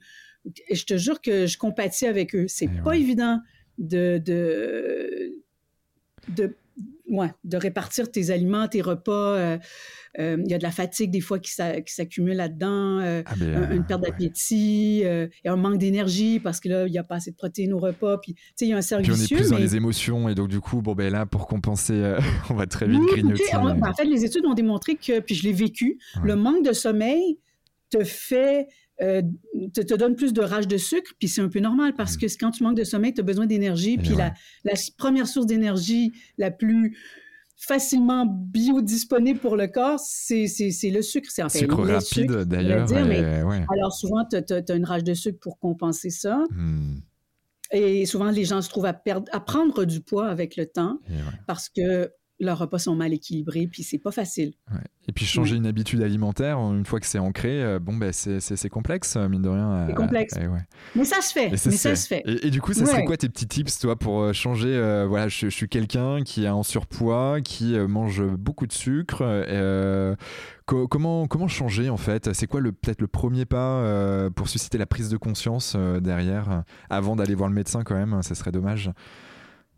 je te jure que je compatis avec eux. C'est pas évident de, de, de ouais, de répartir tes aliments, tes repas. Euh, euh, il y a de la fatigue des fois qui s'accumule là-dedans, euh, ah, ben, une perte d'appétit, il y a un manque d'énergie parce que là, il n'y a pas assez de protéines au repas. Puis, il y a un cercle Puis on est plus dans les émotions et donc du coup, bon, ben là, pour compenser, [laughs] on va très vite grignoter. En, fait, les études ont démontré que, puis je l'ai vécu, le manque de sommeil te fait euh, te, te, donne plus de rage de sucre, puis c'est un peu normal parce mm. que quand tu manques de sommeil, tu as besoin d'énergie, puis la, la, première source d'énergie la plus facilement biodisponible pour le corps, c'est le sucre. C'est en fait sucre rapide d'ailleurs. Alors souvent, tu as, une rage de sucre pour compenser ça. Mm. Et souvent, les gens se trouvent à, perdre, à prendre du poids avec le temps parce que leurs repas sont mal équilibrés, puis c'est pas facile. Et puis changer une habitude alimentaire, une fois que c'est ancré, euh, bon, ben c'est complexe, euh, mine de rien. C'est complexe. Mais ça se fait. Mais ça, se fait. Et, du coup, ça serait quoi tes petits tips, toi, pour euh, changer Voilà, je, suis quelqu'un qui est en surpoids, qui mange beaucoup de sucre. comment, comment changer, en fait? C'est quoi peut-être le premier pas pour susciter la prise de conscience derrière, avant d'aller voir le médecin, quand même? Ça serait dommage.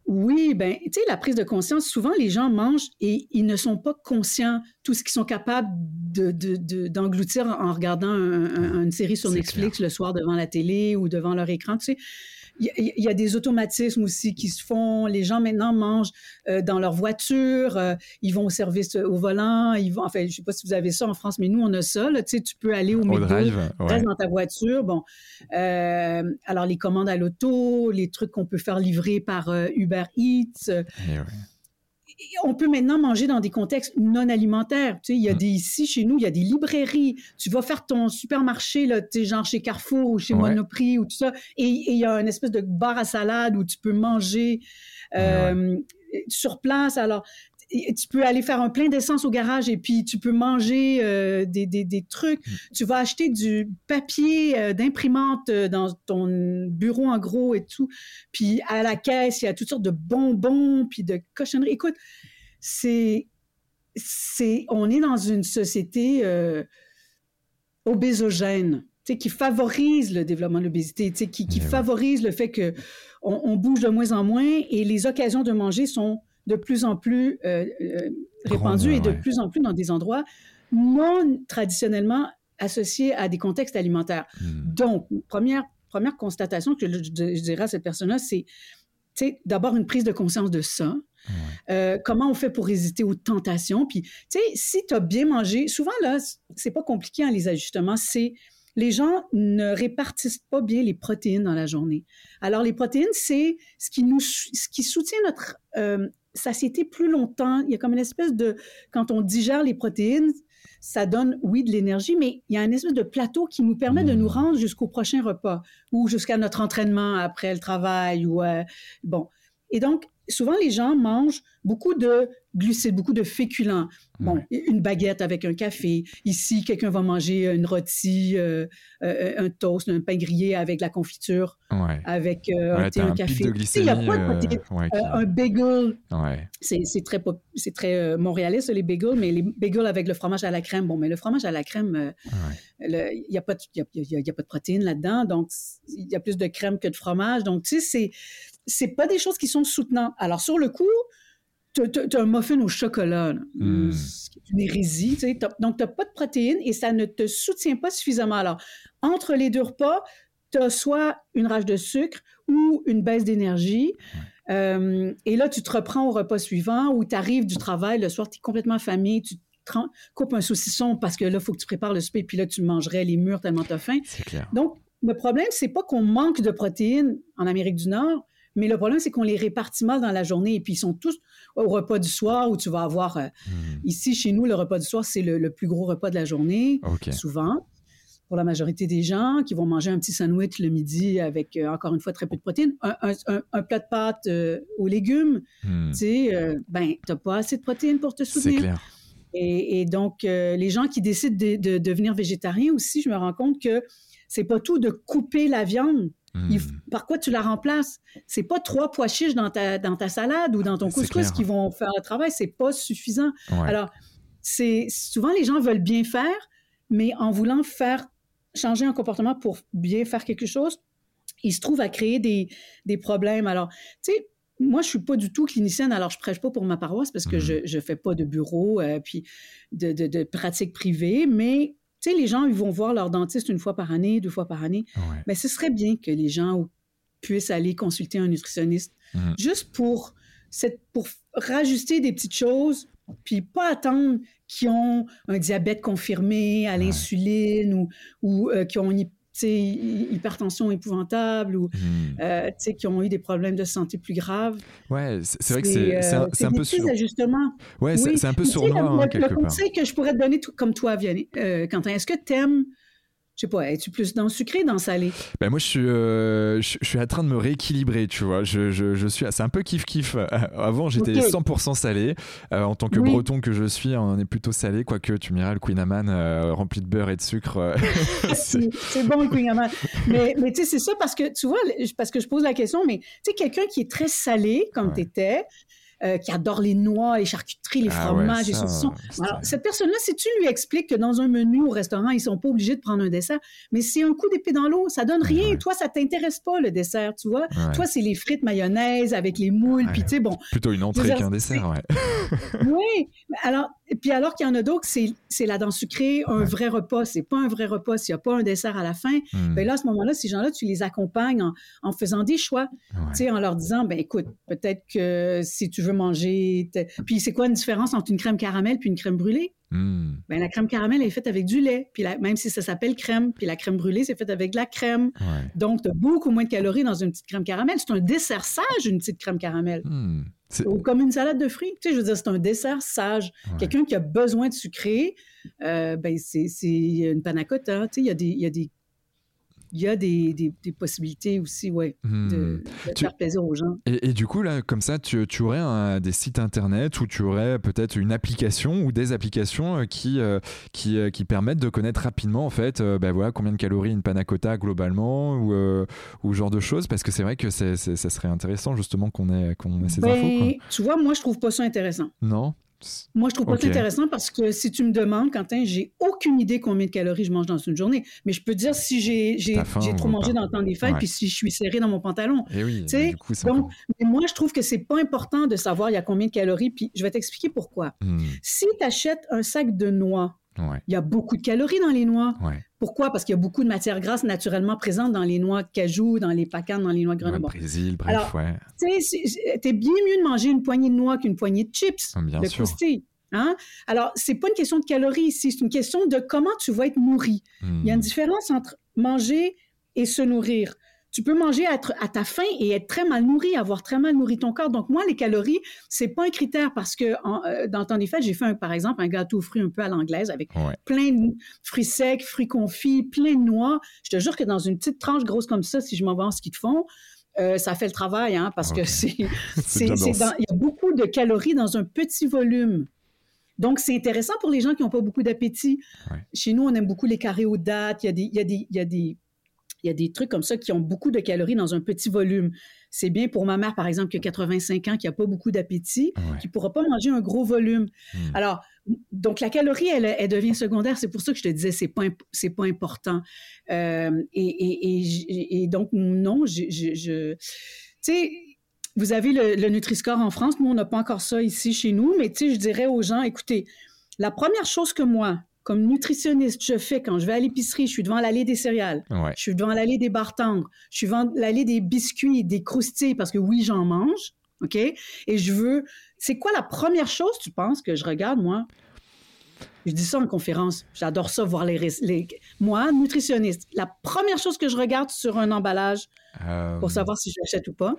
Oui, ben, tu sais, la prise de conscience, souvent les gens mangent et ils ne sont pas conscients tout ce qu'ils sont capables d'engloutir de, de, en regardant une série sur Netflix le soir devant la télé ou devant leur écran. Tu sais, il y, a des automatismes aussi qui se font. Les gens maintenant mangent euh, dans leur voiture, euh, ils vont au service au volant, ils vont. Enfin, je sais pas si vous avez ça en France, mais nous on a ça. tu sais, tu peux aller au, au drive, dans ta voiture. Bon, euh, alors les commandes à l'auto, les trucs qu'on peut faire livrer par Uber Eats. Eh on peut maintenant manger dans des contextes non alimentaires. Tu sais, il y a des ici chez nous, il y a des librairies. Tu vas faire ton supermarché là, tu sais, genre chez Carrefour ou chez Monoprix ou tout ça, et il y a une espèce de bar à salade où tu peux manger euh, sur place. Alors, tu peux aller faire un plein d'essence au garage et puis tu peux manger euh, des, des, des, trucs. Mm. Tu vas acheter du papier euh, d'imprimante euh, dans ton bureau en gros et tout. Puis à la caisse, il y a toutes sortes de bonbons puis de cochonneries. Écoute, c'est, c'est, on est dans une société obésogène. qui favorise le développement de l'obésité, qui, qui eh favorise le fait que on, on bouge de moins en moins et les occasions de manger sont de plus en plus euh, euh répandu et de plus en plus dans des endroits non traditionnellement associés à des contextes alimentaires. Hmm. Donc, première, première constatation que je, dirais à cette personne-là, c'est d'abord une prise de conscience de ça. Euh, comment on fait pour résister aux tentations? Puis, tu sais, si tu as bien mangé, souvent, là, c'est pas compliqué, hein, les ajustements, c'est les gens ne répartissent pas bien les protéines dans la journée. Alors, les protéines, c'est ce qui nous, ce qui soutient notre euh, satiété plus longtemps. Il y a comme une espèce de, quand on digère les protéines, ça donne, oui, de l'énergie, mais il y a un espèce de plateau qui nous permet de nous mmh. rendre jusqu'au prochain repas ou jusqu'à notre entraînement après le travail ou, euh, bon. Et donc, souvent, les gens mangent beaucoup de glucides, beaucoup de féculents. Bon, une baguette avec un café. Ici, quelqu'un va manger une rôtie, euh, euh, un toast, un pain grillé avec la confiture, avec euh, un thé, un café. Il n'y a pas de Un bagel, c'est très, c'est très montréaliste, les bagels, mais les bagels avec le fromage à la crème. Bon, mais le fromage à la crème, il n'y a, pas de, a, pas de protéines là-dedans, donc il y a plus de crème que de fromage. Donc, tu sais, c'est c'est pas des choses qui sont soutenantes. Alors, sur le coup, tu as, un muffin au chocolat, hmm. une hérésie. Tu sais, donc, tu n'as pas de protéines et ça ne te soutient pas suffisamment. Alors, entre les deux repas, tu as soit une rage de sucre ou une baisse d'énergie. Euh, et là, tu te reprends au repas suivant ou tu arrives du travail, le soir, tu es complètement affamé, tu coupes un saucisson parce que là, il faut que tu prépares le souper, puis là, tu mangerais les murs tellement tu as faim. Donc, le problème, c'est pas qu'on manque de protéines en Amérique du Nord, mais le problème, c'est qu'on les répartit mal dans la journée et puis ils sont tous au repas du soir où tu vas avoir. Euh, hmm. Ici, chez nous, le repas du soir, c'est le, plus gros repas de la journée, souvent. Pour la majorité des gens qui vont manger un petit sandwich le midi avec, euh, encore une fois, très peu de protéines, un, plat de pâtes euh, aux légumes, hmm. tu sais, ben, t'as pas assez de protéines pour te soutenir. C'est clair. Et, donc, les gens qui décident de, de, devenir végétariens aussi, je me rends compte que c'est pas tout de couper la viande Hmm. par quoi tu la remplaces? C'est pas trois pois chiches dans ta, dans ta salade ou dans ton couscous qui vont faire le travail. C'est pas suffisant. Alors, c'est souvent les gens veulent bien faire, mais en voulant faire changer un comportement pour bien faire quelque chose, ils se trouvent à créer des, des problèmes. Alors, tu sais, moi, je suis pas du tout clinicienne, alors je prêche pas pour ma paroisse parce que hmm. je, ne fais pas de bureau euh, puis de, de, de pratique privée, mais tu sais, les gens, ils vont voir leur dentiste une fois par année, deux fois par année. Mais ce serait bien que les gens puissent aller consulter un nutritionniste mmh. juste pour, pour rajuster des petites choses, puis pas attendre qu'ils ont un diabète confirmé à l'insuline ou, ou euh, qu'ils ont une hypertension épouvantable ou hmm. euh, qui ont eu des problèmes de santé plus graves. Ouais, c'est vrai que c'est un, euh, peu sur... Ouais, c'est un peu sournois, hein, quelque le conseil que je pourrais te donner, comme toi, Vianney, euh, Quentin, est-ce que tu aimes je sais pas, es-tu plus dans le sucré, dans le salé? Ben moi, je suis, euh, je, suis en train de me rééquilibrer, tu vois. Je, je, je suis, c'est un peu kiff kiff. [laughs] Avant, j'étais 100% salé. Euh, en tant que breton que je suis, on est plutôt salé, quoique tu m'iras le Queen Amman euh, rempli de beurre et de sucre. [laughs] [laughs] c'est bon le Queen Amman. Mais, mais tu sais, c'est ça parce que tu vois, parce que je pose la question, mais tu sais, quelqu'un qui est très salé, comme tu étais, euh, qui adore les noix, les charcuteries, les ah fromages et saucissons. Alors, cette personne-là, si tu lui expliques que dans un menu au restaurant, ils sont pas obligés de prendre un dessert, mais c'est un coup d'épée dans l'eau, ça donne rien. Toi, ça t'intéresse pas le dessert, tu vois. Toi, c'est les frites mayonnaise avec les moules, puis tu sais, bon. Plutôt une entrée qu'un dessert, ouais. [laughs] oui. Alors, puis alors qu'il y en a d'autres, c'est la dent sucrée, un vrai repas. C'est pas un vrai repas s'il n'y a pas un dessert à la fin. Hmm. Ben là, à ce moment-là, ces gens-là, tu les accompagnes en, faisant des choix, en leur disant, ben écoute, peut-être que si tu veux manger... Puis c'est quoi une différence entre une crème caramel puis une crème brûlée? Hmm. Ben, la crème caramel est faite avec du lait, puis même si ça s'appelle crème, puis la crème brûlée, c'est faite avec de la crème. Donc, tu as beaucoup moins de calories dans une petite crème caramel. C'est un dessert sage, une petite crème caramel. Hmm. comme une salade de fruits. Tu sais, je veux dire, c'est un dessert sage. Quelqu'un qui a besoin de sucrer, euh, ben c'est une panna cotta. Tu sais, il y a des, il y a des il y a des, des, possibilités aussi, ouais, de, hmm. faire plaisir aux gens. Et, du coup, là, comme ça, tu, tu aurais des sites internet où tu aurais peut-être une application ou des applications euh, qui, euh, qui, euh, qui, permettent de connaître rapidement, en fait, ben voilà, combien de calories une panna cotta globalement ou, ou genre de choses, parce que c'est vrai que ça serait intéressant justement qu'on ait, qu'on ait ces ben, infos. Tu vois, moi, je trouve pas ça intéressant. Non? Moi, je trouve pas ça intéressant parce que si tu me demandes, Quentin, j'ai aucune idée combien de calories je mange dans une journée. Mais je peux dire si j'ai trop mangé dans le temps des fêtes, puis si je suis serré dans mon pantalon. Et eh oui, donc, moi, je trouve que c'est pas important de savoir il y a combien de calories, puis je vais t'expliquer pourquoi. Hmm. Si tu achètes un sac de noix il y a beaucoup de calories dans les noix. Pourquoi? Parce qu'il y a beaucoup de matières grasses naturellement présentes dans les noix de cajou, dans les pacanes, dans les noix de Grenoble. Ouais, Brésil, bref, Alors, ouais. T'es bien mieux de manger une poignée de noix qu'une poignée de chips, ah, bien de sûr. Hein? Alors, c'est pas une question de calories ici, c'est une question de comment tu vas être nourri. Il y a une hmm. différence entre manger et se nourrir tu peux manger à, à, ta faim et être très mal nourri, avoir très mal nourri ton corps. Donc, moi, les calories, c'est pas un critère parce que euh, dans le temps des fêtes, j'ai fait, par exemple, un gâteau fruit un peu à l'anglaise avec plein de fruits secs, fruits confits, plein de noix. Je te jure que dans une petite tranche grosse comme ça, si je m'en vais en ski de fond, euh, ça fait le travail, hein, parce que c'est, [laughs] il y a beaucoup de calories dans un petit volume. Donc, c'est intéressant pour les gens qui n'ont pas beaucoup d'appétit. Chez nous, on aime beaucoup les carrés aux dates. Il y a des, il y a des, il y a des il y a des trucs comme ça qui ont beaucoup de calories dans un petit volume. C'est bien pour ma mère, par exemple, qui a 85 ans, qui n'a pas beaucoup d'appétit, qui ne pourra pas manger un gros volume. Hmm. Alors, donc la calorie, elle, devient secondaire. C'est pour ça que je te disais, c'est pas c'est pas important. Euh, et, donc non, je, tu sais. Vous avez le, le Nutri-Score en France. Nous, on n'a pas encore ça ici chez nous. Mais tu sais, je dirais aux gens, écoutez, la première chose que moi, comme nutritionniste, je fais quand je vais à l'épicerie, je suis devant l'allée des céréales, je suis devant l'allée des barres tendres, je suis devant l'allée des biscuits, des croustilles, parce que oui, j'en mange, OK? Et je veux... C'est quoi la première chose, tu penses, que je regarde, moi? Je dis ça en conférence. J'adore ça, voir les, les, Moi, nutritionniste, la première chose que je regarde sur un emballage pour euh, savoir si je l'achète ou pas,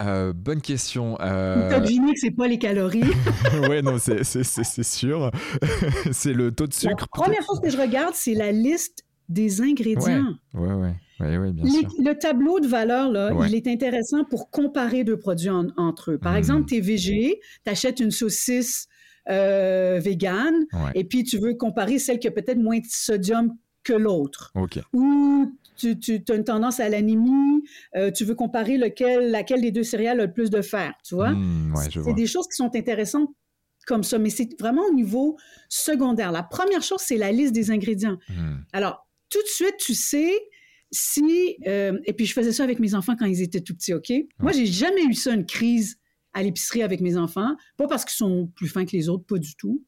euh, bonne question. Euh... Tu as deviné que c'est pas les calories. [laughs] oui, non, c'est sûr. [laughs] c'est le taux de sucre. La première chose que je regarde, c'est la liste des ingrédients. Oui, oui, ouais, ouais, bien sûr. Le tableau de valeur, là, il est intéressant pour comparer deux produits entre eux. Par hmm. exemple, tu es VG, tu achètes une saucisse euh, végane, et puis tu veux comparer celle qui a peut-être moins de sodium que l'autre. OK. Ou tu, as une tendance à l'anémie, euh, tu veux comparer lequel, laquelle des deux céréales a le plus de fer, tu vois? Hmm, c'est des choses qui sont intéressantes comme ça, mais c'est vraiment au niveau secondaire. La première chose, c'est la liste des ingrédients. Hmm. Alors, tout de suite, tu sais si... Euh, et puis, je faisais ça avec mes enfants quand ils étaient tout petits, OK? Moi, j'ai jamais eu ça, une crise à l'épicerie avec mes enfants, pas parce qu'ils sont plus fins que les autres, pas du tout,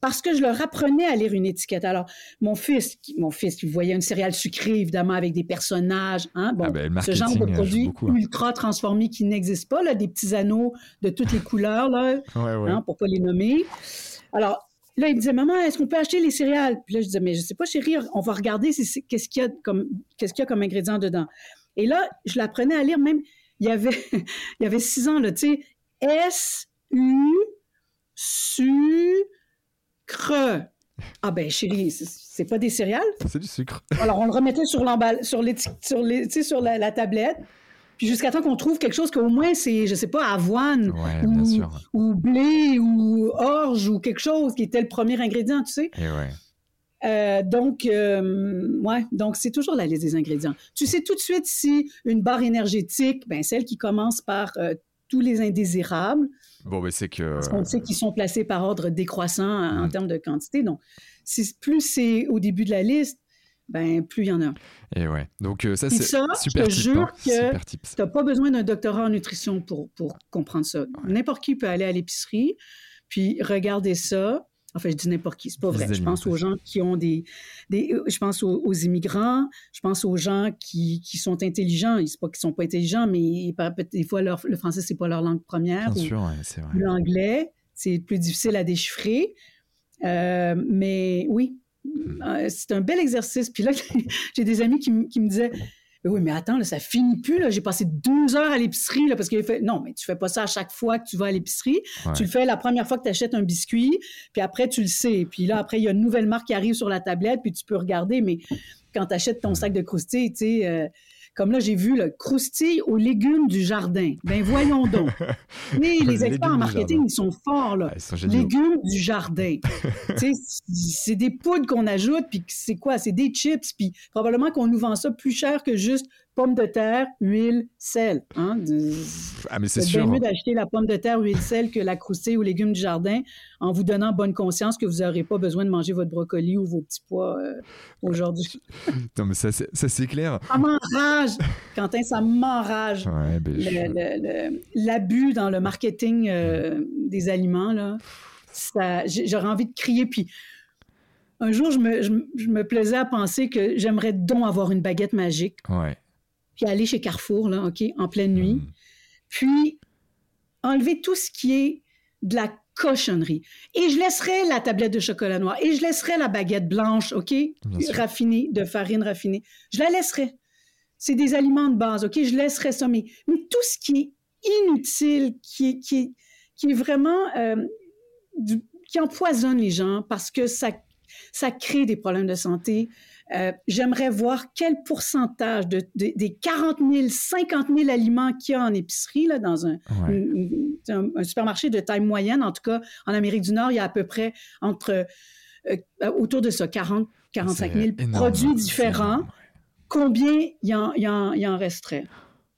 parce que je leur apprenais à lire une étiquette. Alors, mon fils, mon fils, il voyait une céréale sucrée, évidemment, avec des personnages, hein, bon, ah ben, ce genre de produit hein. ultra transformé qui n'existe pas, là, des petits anneaux de toutes les couleurs, là, ouais, Hein, pour pas les nommer. Alors, là, il me disait, maman, est-ce qu'on peut acheter les céréales? Puis là, je disais, mais je sais pas, chérie, on va regarder qu'est-ce qu'il y a comme, qu'est-ce qu'il y a comme ingrédient dedans. Et là, je l'apprenais à lire même, il y avait, [laughs] il y avait six ans, là, tu sais, S, U, Su, Creux. Ah ben chérie, c'est pas des céréales? C'est du sucre. Alors on le remettait sur l'emballage, sur les, sur les, sur la, tablette. Puis jusqu'à temps qu'on trouve quelque chose qu'au moins c'est, je sais pas, avoine ou, blé ou orge ou quelque chose qui était le premier ingrédient, tu sais. Et eh ouais. Euh, donc, euh, ouais, donc c'est toujours la liste des ingrédients. Tu sais tout de suite si une barre énergétique, ben celle qui commence par euh, tous les indésirables. Bon, mais c'est que. Parce qu'on sait qu'ils sont placés par ordre décroissant en, mm. termes de quantité. Donc, plus c'est au début de la liste, ben plus il y en a. Et ouais. Donc euh, ça, c'est super je te hein. que tu n'as pas besoin d'un doctorat en nutrition pour, pour comprendre ça. N'importe qui peut aller à l'épicerie, puis regarder ça, Enfin, je dis n'importe qui, c'est pas vrai. Je pense aux gens qui ont des, des je pense aux, immigrants, je pense aux gens qui, qui sont intelligents. C'est pas qu'ils sont pas intelligents, mais des fois leur, le français c'est pas leur langue première. Bien sûr, c'est vrai. L'anglais, c'est plus difficile à déchiffrer. Euh, mais oui, hmm. euh, c'est un bel exercice. Puis là, [laughs] j'ai des amis qui, qui me disaient oui, mais attends, là, ça finit plus. Là. J'ai passé deux heures à l'épicerie là, parce qu'il fait non, mais tu fais pas ça à chaque fois que tu vas à l'épicerie. Tu le fais la première fois que tu achètes un biscuit, puis après tu le sais. Puis là, après, il y a une nouvelle marque qui arrive sur la tablette, puis tu peux regarder. Mais quand tu achètes ton sac de croustilles, tu sais. Euh, comme là, j'ai vu le croustille aux légumes du jardin. Ben voyons donc. [laughs] Mais les experts en marketing, ils sont forts, là. légumes du jardin. [laughs] c'est des poudres qu'on ajoute, puis c'est quoi? C'est des chips, puis probablement qu'on nous vend ça plus cher que juste pommes de terre, huile, sel. Hein? Ah, mais c'est sûr. mieux d'acheter la pomme de terre, huile, sel que la croustille ou légumes du jardin en vous donnant bonne conscience que vous n'aurez pas besoin de manger votre brocoli ou vos petits pois euh, aujourd'hui. [laughs] non, mais ça, c'est clair. Ça m'enrage, Quentin, ça m'enrage. Ouais, L'abus dans le marketing euh, des aliments, là, j'aurais envie de crier. Puis un jour, je me, je me plaisais à penser que j'aimerais donc avoir une baguette magique. Ouais puis aller chez Carrefour, là, OK, en pleine nuit, mm. puis enlever tout ce qui est de la cochonnerie. Et je laisserai la tablette de chocolat noir, et je laisserai la baguette blanche, OK, raffinée, de farine raffinée. Je la laisserai. C'est des aliments de base, OK, je laisserai ça, mais, tout ce qui est inutile, qui est, qui qui est vraiment... Euh, qui empoisonne les gens parce que ça, ça crée des problèmes de santé, euh, j'aimerais voir quel pourcentage de, des 40 000, 50 000 aliments qu'il y a en épicerie, là, dans un, un, supermarché de taille moyenne, en tout cas en Amérique du Nord, il y a à peu près entre euh, autour de ça, 40, 45 000 produits différents. Combien il en, il en, il en resterait?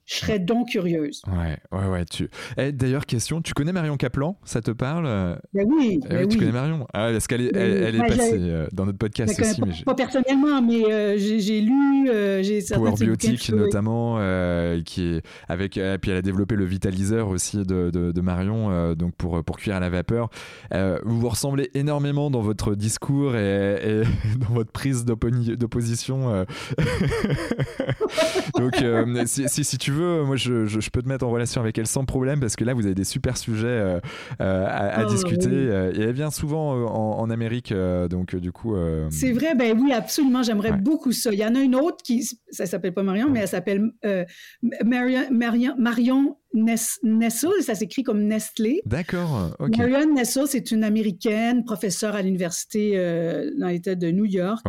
Je serais donc curieuse. Ouais, ouais, ouais. Tu... Eh, D'ailleurs, question, tu connais Marion Caplan Ça te parle? Ben oui, eh ben Tu connais Marion Ah, parce qu'elle est, elle, est passée euh, dans notre podcast aussi. Pas, mais pas personnellement, mais euh, j'ai lu. Euh, Power Biotique, notamment, euh, qui est avec. Puis elle a développé le vitaliseur aussi de, de, Marion, donc pour, pour cuire à la vapeur. vous vous ressemblez énormément dans votre discours et, [laughs] dans votre prise d'opposition. [laughs] donc, si, si, si tu veux moi je, peux te mettre en relation avec elle sans problème parce que là vous avez des super sujets euh, euh, à, oh, discuter. Euh, et elle vient souvent en, Amérique, donc du coup. C'est vrai, ben oui, absolument. J'aimerais beaucoup ça. Il y en a une autre qui, ça s'appelle pas Marion, mais elle s'appelle Marion, Marion, Marion Nessel, ça s'écrit comme Nestlé. D'accord. Marion Nessel, c'est une américaine, professeure à l'université dans l'État de New York,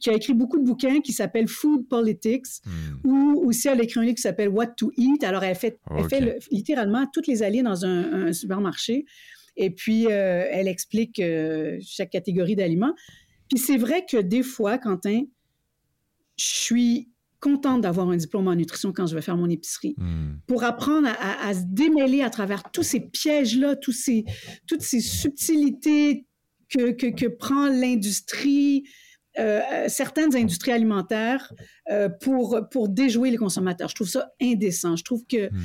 qui a écrit beaucoup de bouquins qui s'appellent Food Politics, hmm. ou aussi elle a écrit un livre qui s'appelle What to Eat. Alors, elle fait, elle fait littéralement toutes les allées dans un, supermarché. Et puis, euh, elle explique euh, chaque catégorie d'aliments. Puis c'est vrai que des fois, Quentin, je suis contente d'avoir un diplôme en nutrition quand je vais faire mon épicerie, hmm. pour apprendre à, se démêler à travers tous ces pièges-là, tous ces, toutes ces subtilités que, que, que prend l'industrie, euh, certaines industries alimentaires euh, pour, pour déjouer les consommateurs. Je trouve ça indécent. Je trouve que hmm.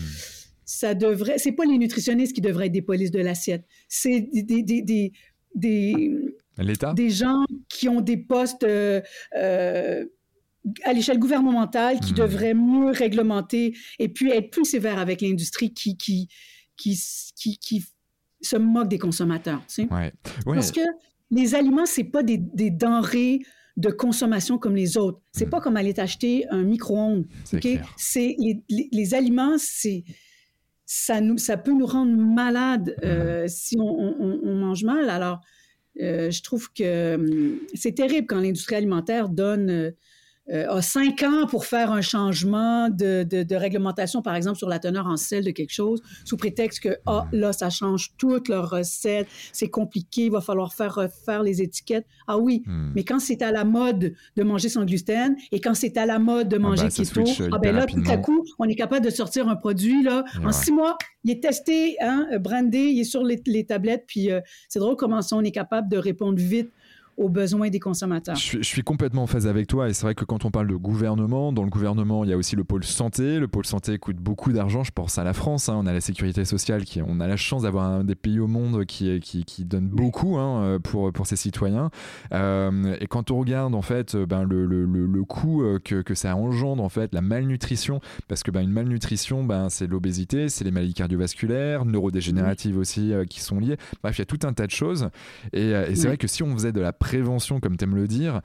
ça devrait. C'est pas les nutritionnistes qui devraient être des polices de l'assiette. C'est des, des, des, des, des gens qui ont des postes. Euh, à l'échelle gouvernementale qui hmm. devraient mieux réglementer et puis être plus sévère avec l'industrie qui, qui, qui, qui, se moque des consommateurs. Tu sais? ouais. Parce que les aliments, c'est pas des, des denrées de consommation comme les autres. C'est mm. pas comme aller t'acheter un micro-ondes. C'est les, aliments, c'est ça nous ça peut nous rendre malades mm. euh, si on, mange mal. Alors, euh, je trouve que hum, c'est terrible quand l'industrie alimentaire donne euh, a cinq ans pour faire un changement de, de, réglementation, par exemple, sur la teneur en sel de quelque chose, sous prétexte que, ah, là, ça change toute leur recette, c'est compliqué, il va falloir faire refaire les étiquettes. Ah oui, hmm. mais quand c'est à la mode de manger sans gluten et quand c'est à la mode de ah manger ah keto, ah ben là, tout à coup, on est capable de sortir un produit, là, en six mois, il est testé, hein, brandé, il est sur les, tablettes, puis euh, c'est drôle comment ça, on est capable de répondre vite aux besoins des consommateurs. Je suis, complètement en phase avec toi et c'est vrai que quand on parle de gouvernement, dans le gouvernement, il y a aussi le pôle santé. Le pôle santé coûte beaucoup d'argent. Je pense à la France. Hein. On a la sécurité sociale, qui, on a la chance d'avoir un des pays au monde qui, qui, qui donne beaucoup hein, pour, pour ses citoyens. Euh, et quand on regarde en fait ben, le, le, le, coût euh, que, que, ça engendre, en fait, la malnutrition, parce que ben, une malnutrition, ben, c'est l'obésité, c'est les maladies cardiovasculaires, neurodégénératives aussi euh, qui sont liées. Bref, il y a tout un tas de choses. Et, et c'est vrai que si on faisait de la prévention, comme tu aimes le dire,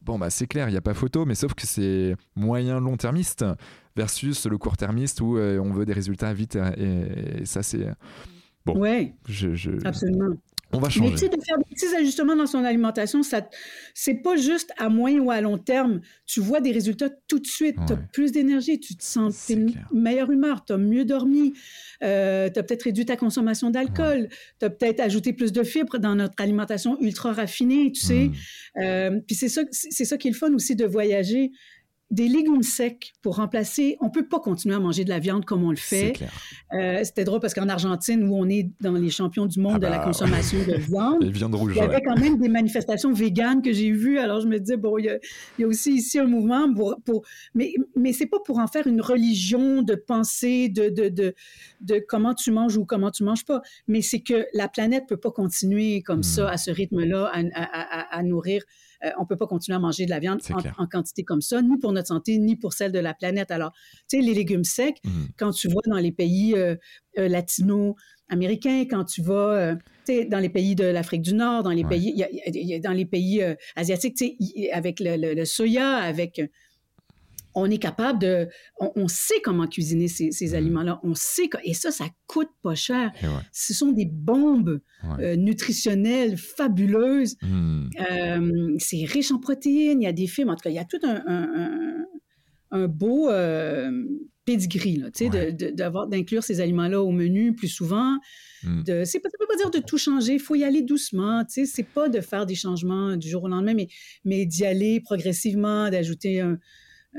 bon, bah, c'est clair, il n'y a pas photo, mais sauf que c'est moyen long-termiste versus le court-termiste où euh, on veut des résultats vite. Et, ça, c'est. Bon. Ouais. Absolument. On va changer. Mais de faire des petits ajustements dans son alimentation, ça, c'est pas juste à moyen ou à long terme. Tu vois des résultats tout de suite. Tu as plus d'énergie, tu te sens, es meilleure humeur, tu as mieux dormi, euh, tu as peut-être réduit ta consommation d'alcool, tu as peut-être ajouté plus de fibres dans notre alimentation ultra raffinée, tu sais. Hmm. Euh, puis c'est ça, c'est ça qui est le fun aussi de voyager des légumes secs pour remplacer. On peut pas continuer à manger de la viande comme on le fait. Euh, C'était drôle parce qu'en Argentine, où on est dans les champions du monde ah de la bah, consommation de [laughs] viande, il y avait quand même des manifestations véganes que j'ai vues. Alors je me disais bon, il y, a, aussi ici un mouvement pour, pour... mais mais c'est pas pour en faire une religion de pensée de, de, de, de comment tu manges ou comment tu manges pas, mais c'est que la planète peut pas continuer comme ça hmm. à ce rythme-là à, à, à, nourrir euh, on ne peut pas continuer à manger de la viande en, quantité comme ça, ni pour notre santé, ni pour celle de la planète. Alors, tu sais, les légumes secs, mmh. quand tu vois dans les pays euh, euh, latino-américains, quand tu vas dans les pays de l'Afrique du Nord, dans les pays, dans les pays asiatiques, avec le, soya, avec on est capable de, on, sait comment cuisiner ces, mmh. aliments-là, on sait et ça, ça coûte pas cher. Ce sont des bombes euh, nutritionnelles fabuleuses. Mmh. Euh, c'est riche en protéines, il y a des fibres, en tout cas, il y a tout un, beau euh, pedigree, d'inclure ces aliments-là au menu plus souvent. Mmh. De, ça ne veut pas dire de tout changer, il faut y aller doucement. C'est pas de faire des changements du jour au lendemain, mais, mais d'y aller progressivement, d'ajouter un,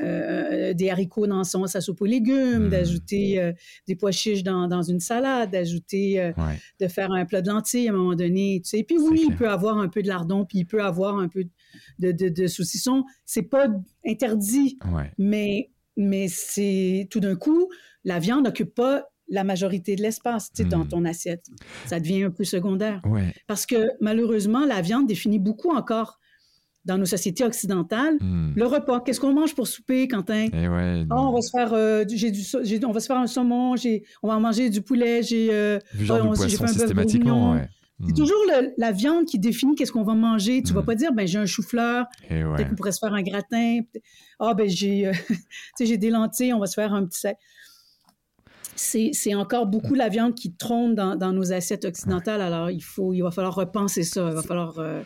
euh, des haricots dans son, sa soupe aux légumes, hmm. d'ajouter euh, des pois chiches dans, dans une salade, d'ajouter, euh, de faire un plat de lentilles à un moment donné. Tu sais. Puis oui, il peut avoir un peu de lardon, puis il peut avoir un peu de, de, de saucisson. C'est pas interdit, mais, mais c'est tout d'un coup, la viande n'occupe pas la majorité de l'espace tu sais, dans hmm. ton assiette. Ça devient un peu secondaire. Parce que malheureusement, la viande définit beaucoup encore dans nos sociétés occidentales. Hmm. Le repas, qu'est-ce qu'on mange pour souper, Quentin? Eh ouais, oh, on va se faire, euh, j'ai du, on va se faire un saumon, on va manger du poulet, j'ai, euh, genre oh, poisson systématiquement, ouais. C'est hmm. toujours la viande qui définit qu'est-ce qu'on va manger. Tu ne vas hmm. pas dire, ben j'ai un chou-fleur, eh peut-être qu'on pourrait se faire un gratin. Ah ben j'ai, euh, [laughs] j'ai des lentilles, on va se faire un petit c'est encore beaucoup la viande qui trône dans, dans nos assiettes occidentales. Alors, il, faut, il va falloir repenser ça. Il va falloir. Euh,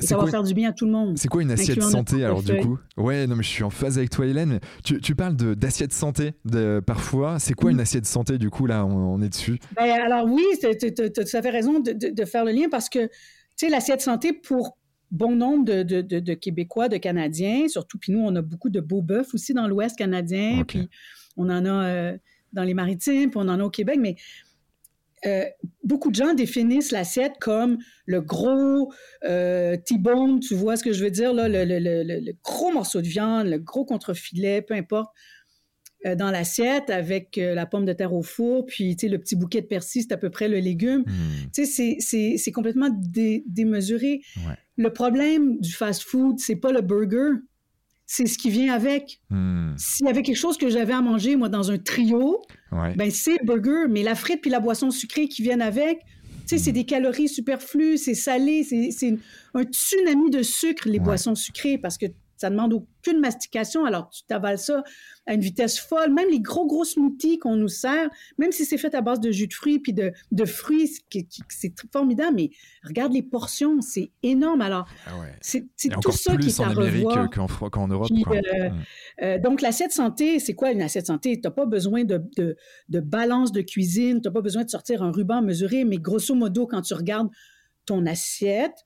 ça va faire du bien à tout le monde. C'est quoi une assiette santé alors du coup Ouais, non mais je suis en phase avec toi Hélène. Tu, tu parles d'assiette santé de, parfois. C'est quoi une assiette santé du coup là on, est dessus? Ben, Alors oui, tu as tout à fait raison de, de, faire le lien parce que tu sais l'assiette santé pour bon nombre de, de, Québécois, de Canadiens, surtout puis nous on a beaucoup de beaux bœufs aussi dans l'Ouest canadien, puis on en a euh, dans les maritimes, puis on en a au Québec, mais euh, beaucoup de gens définissent l'assiette comme le gros euh, T-bone, tu vois ce que je veux dire, là, le, gros morceau de viande, le gros contrefilet, peu importe, euh, dans l'assiette avec la pomme de terre au four, puis le petit bouquet de persil, c'est à peu près le légume. Hmm. Tu sais, c'est complètement démesuré. Le problème du fast-food, c'est pas le burger, c'est ce qui vient avec. Hmm. S'il y avait quelque chose que j'avais à manger, moi, dans un trio, ben c'est le burger, mais la frite puis la boisson sucrée qui viennent avec, tu sais, c'est hmm. des calories superflues, c'est salé, c'est un tsunami de sucre, les boissons sucrées, parce que ça demande aucune mastication, alors tu t'avales ça à une vitesse folle. Même les gros, gros smoothies qu'on nous sert, même si c'est fait à base de jus de fruits puis de, de fruits, c'est formidable, mais regarde les portions, c'est énorme. Alors, ah c'est tout ça qui est à revoir. qu'en Europe. Euh, mm. euh, donc, l'assiette santé, c'est quoi une assiette santé? Tu n'as pas besoin de, de, de, balance de cuisine, tu n'as pas besoin de sortir un ruban mesuré, mais grosso modo, quand tu regardes ton assiette,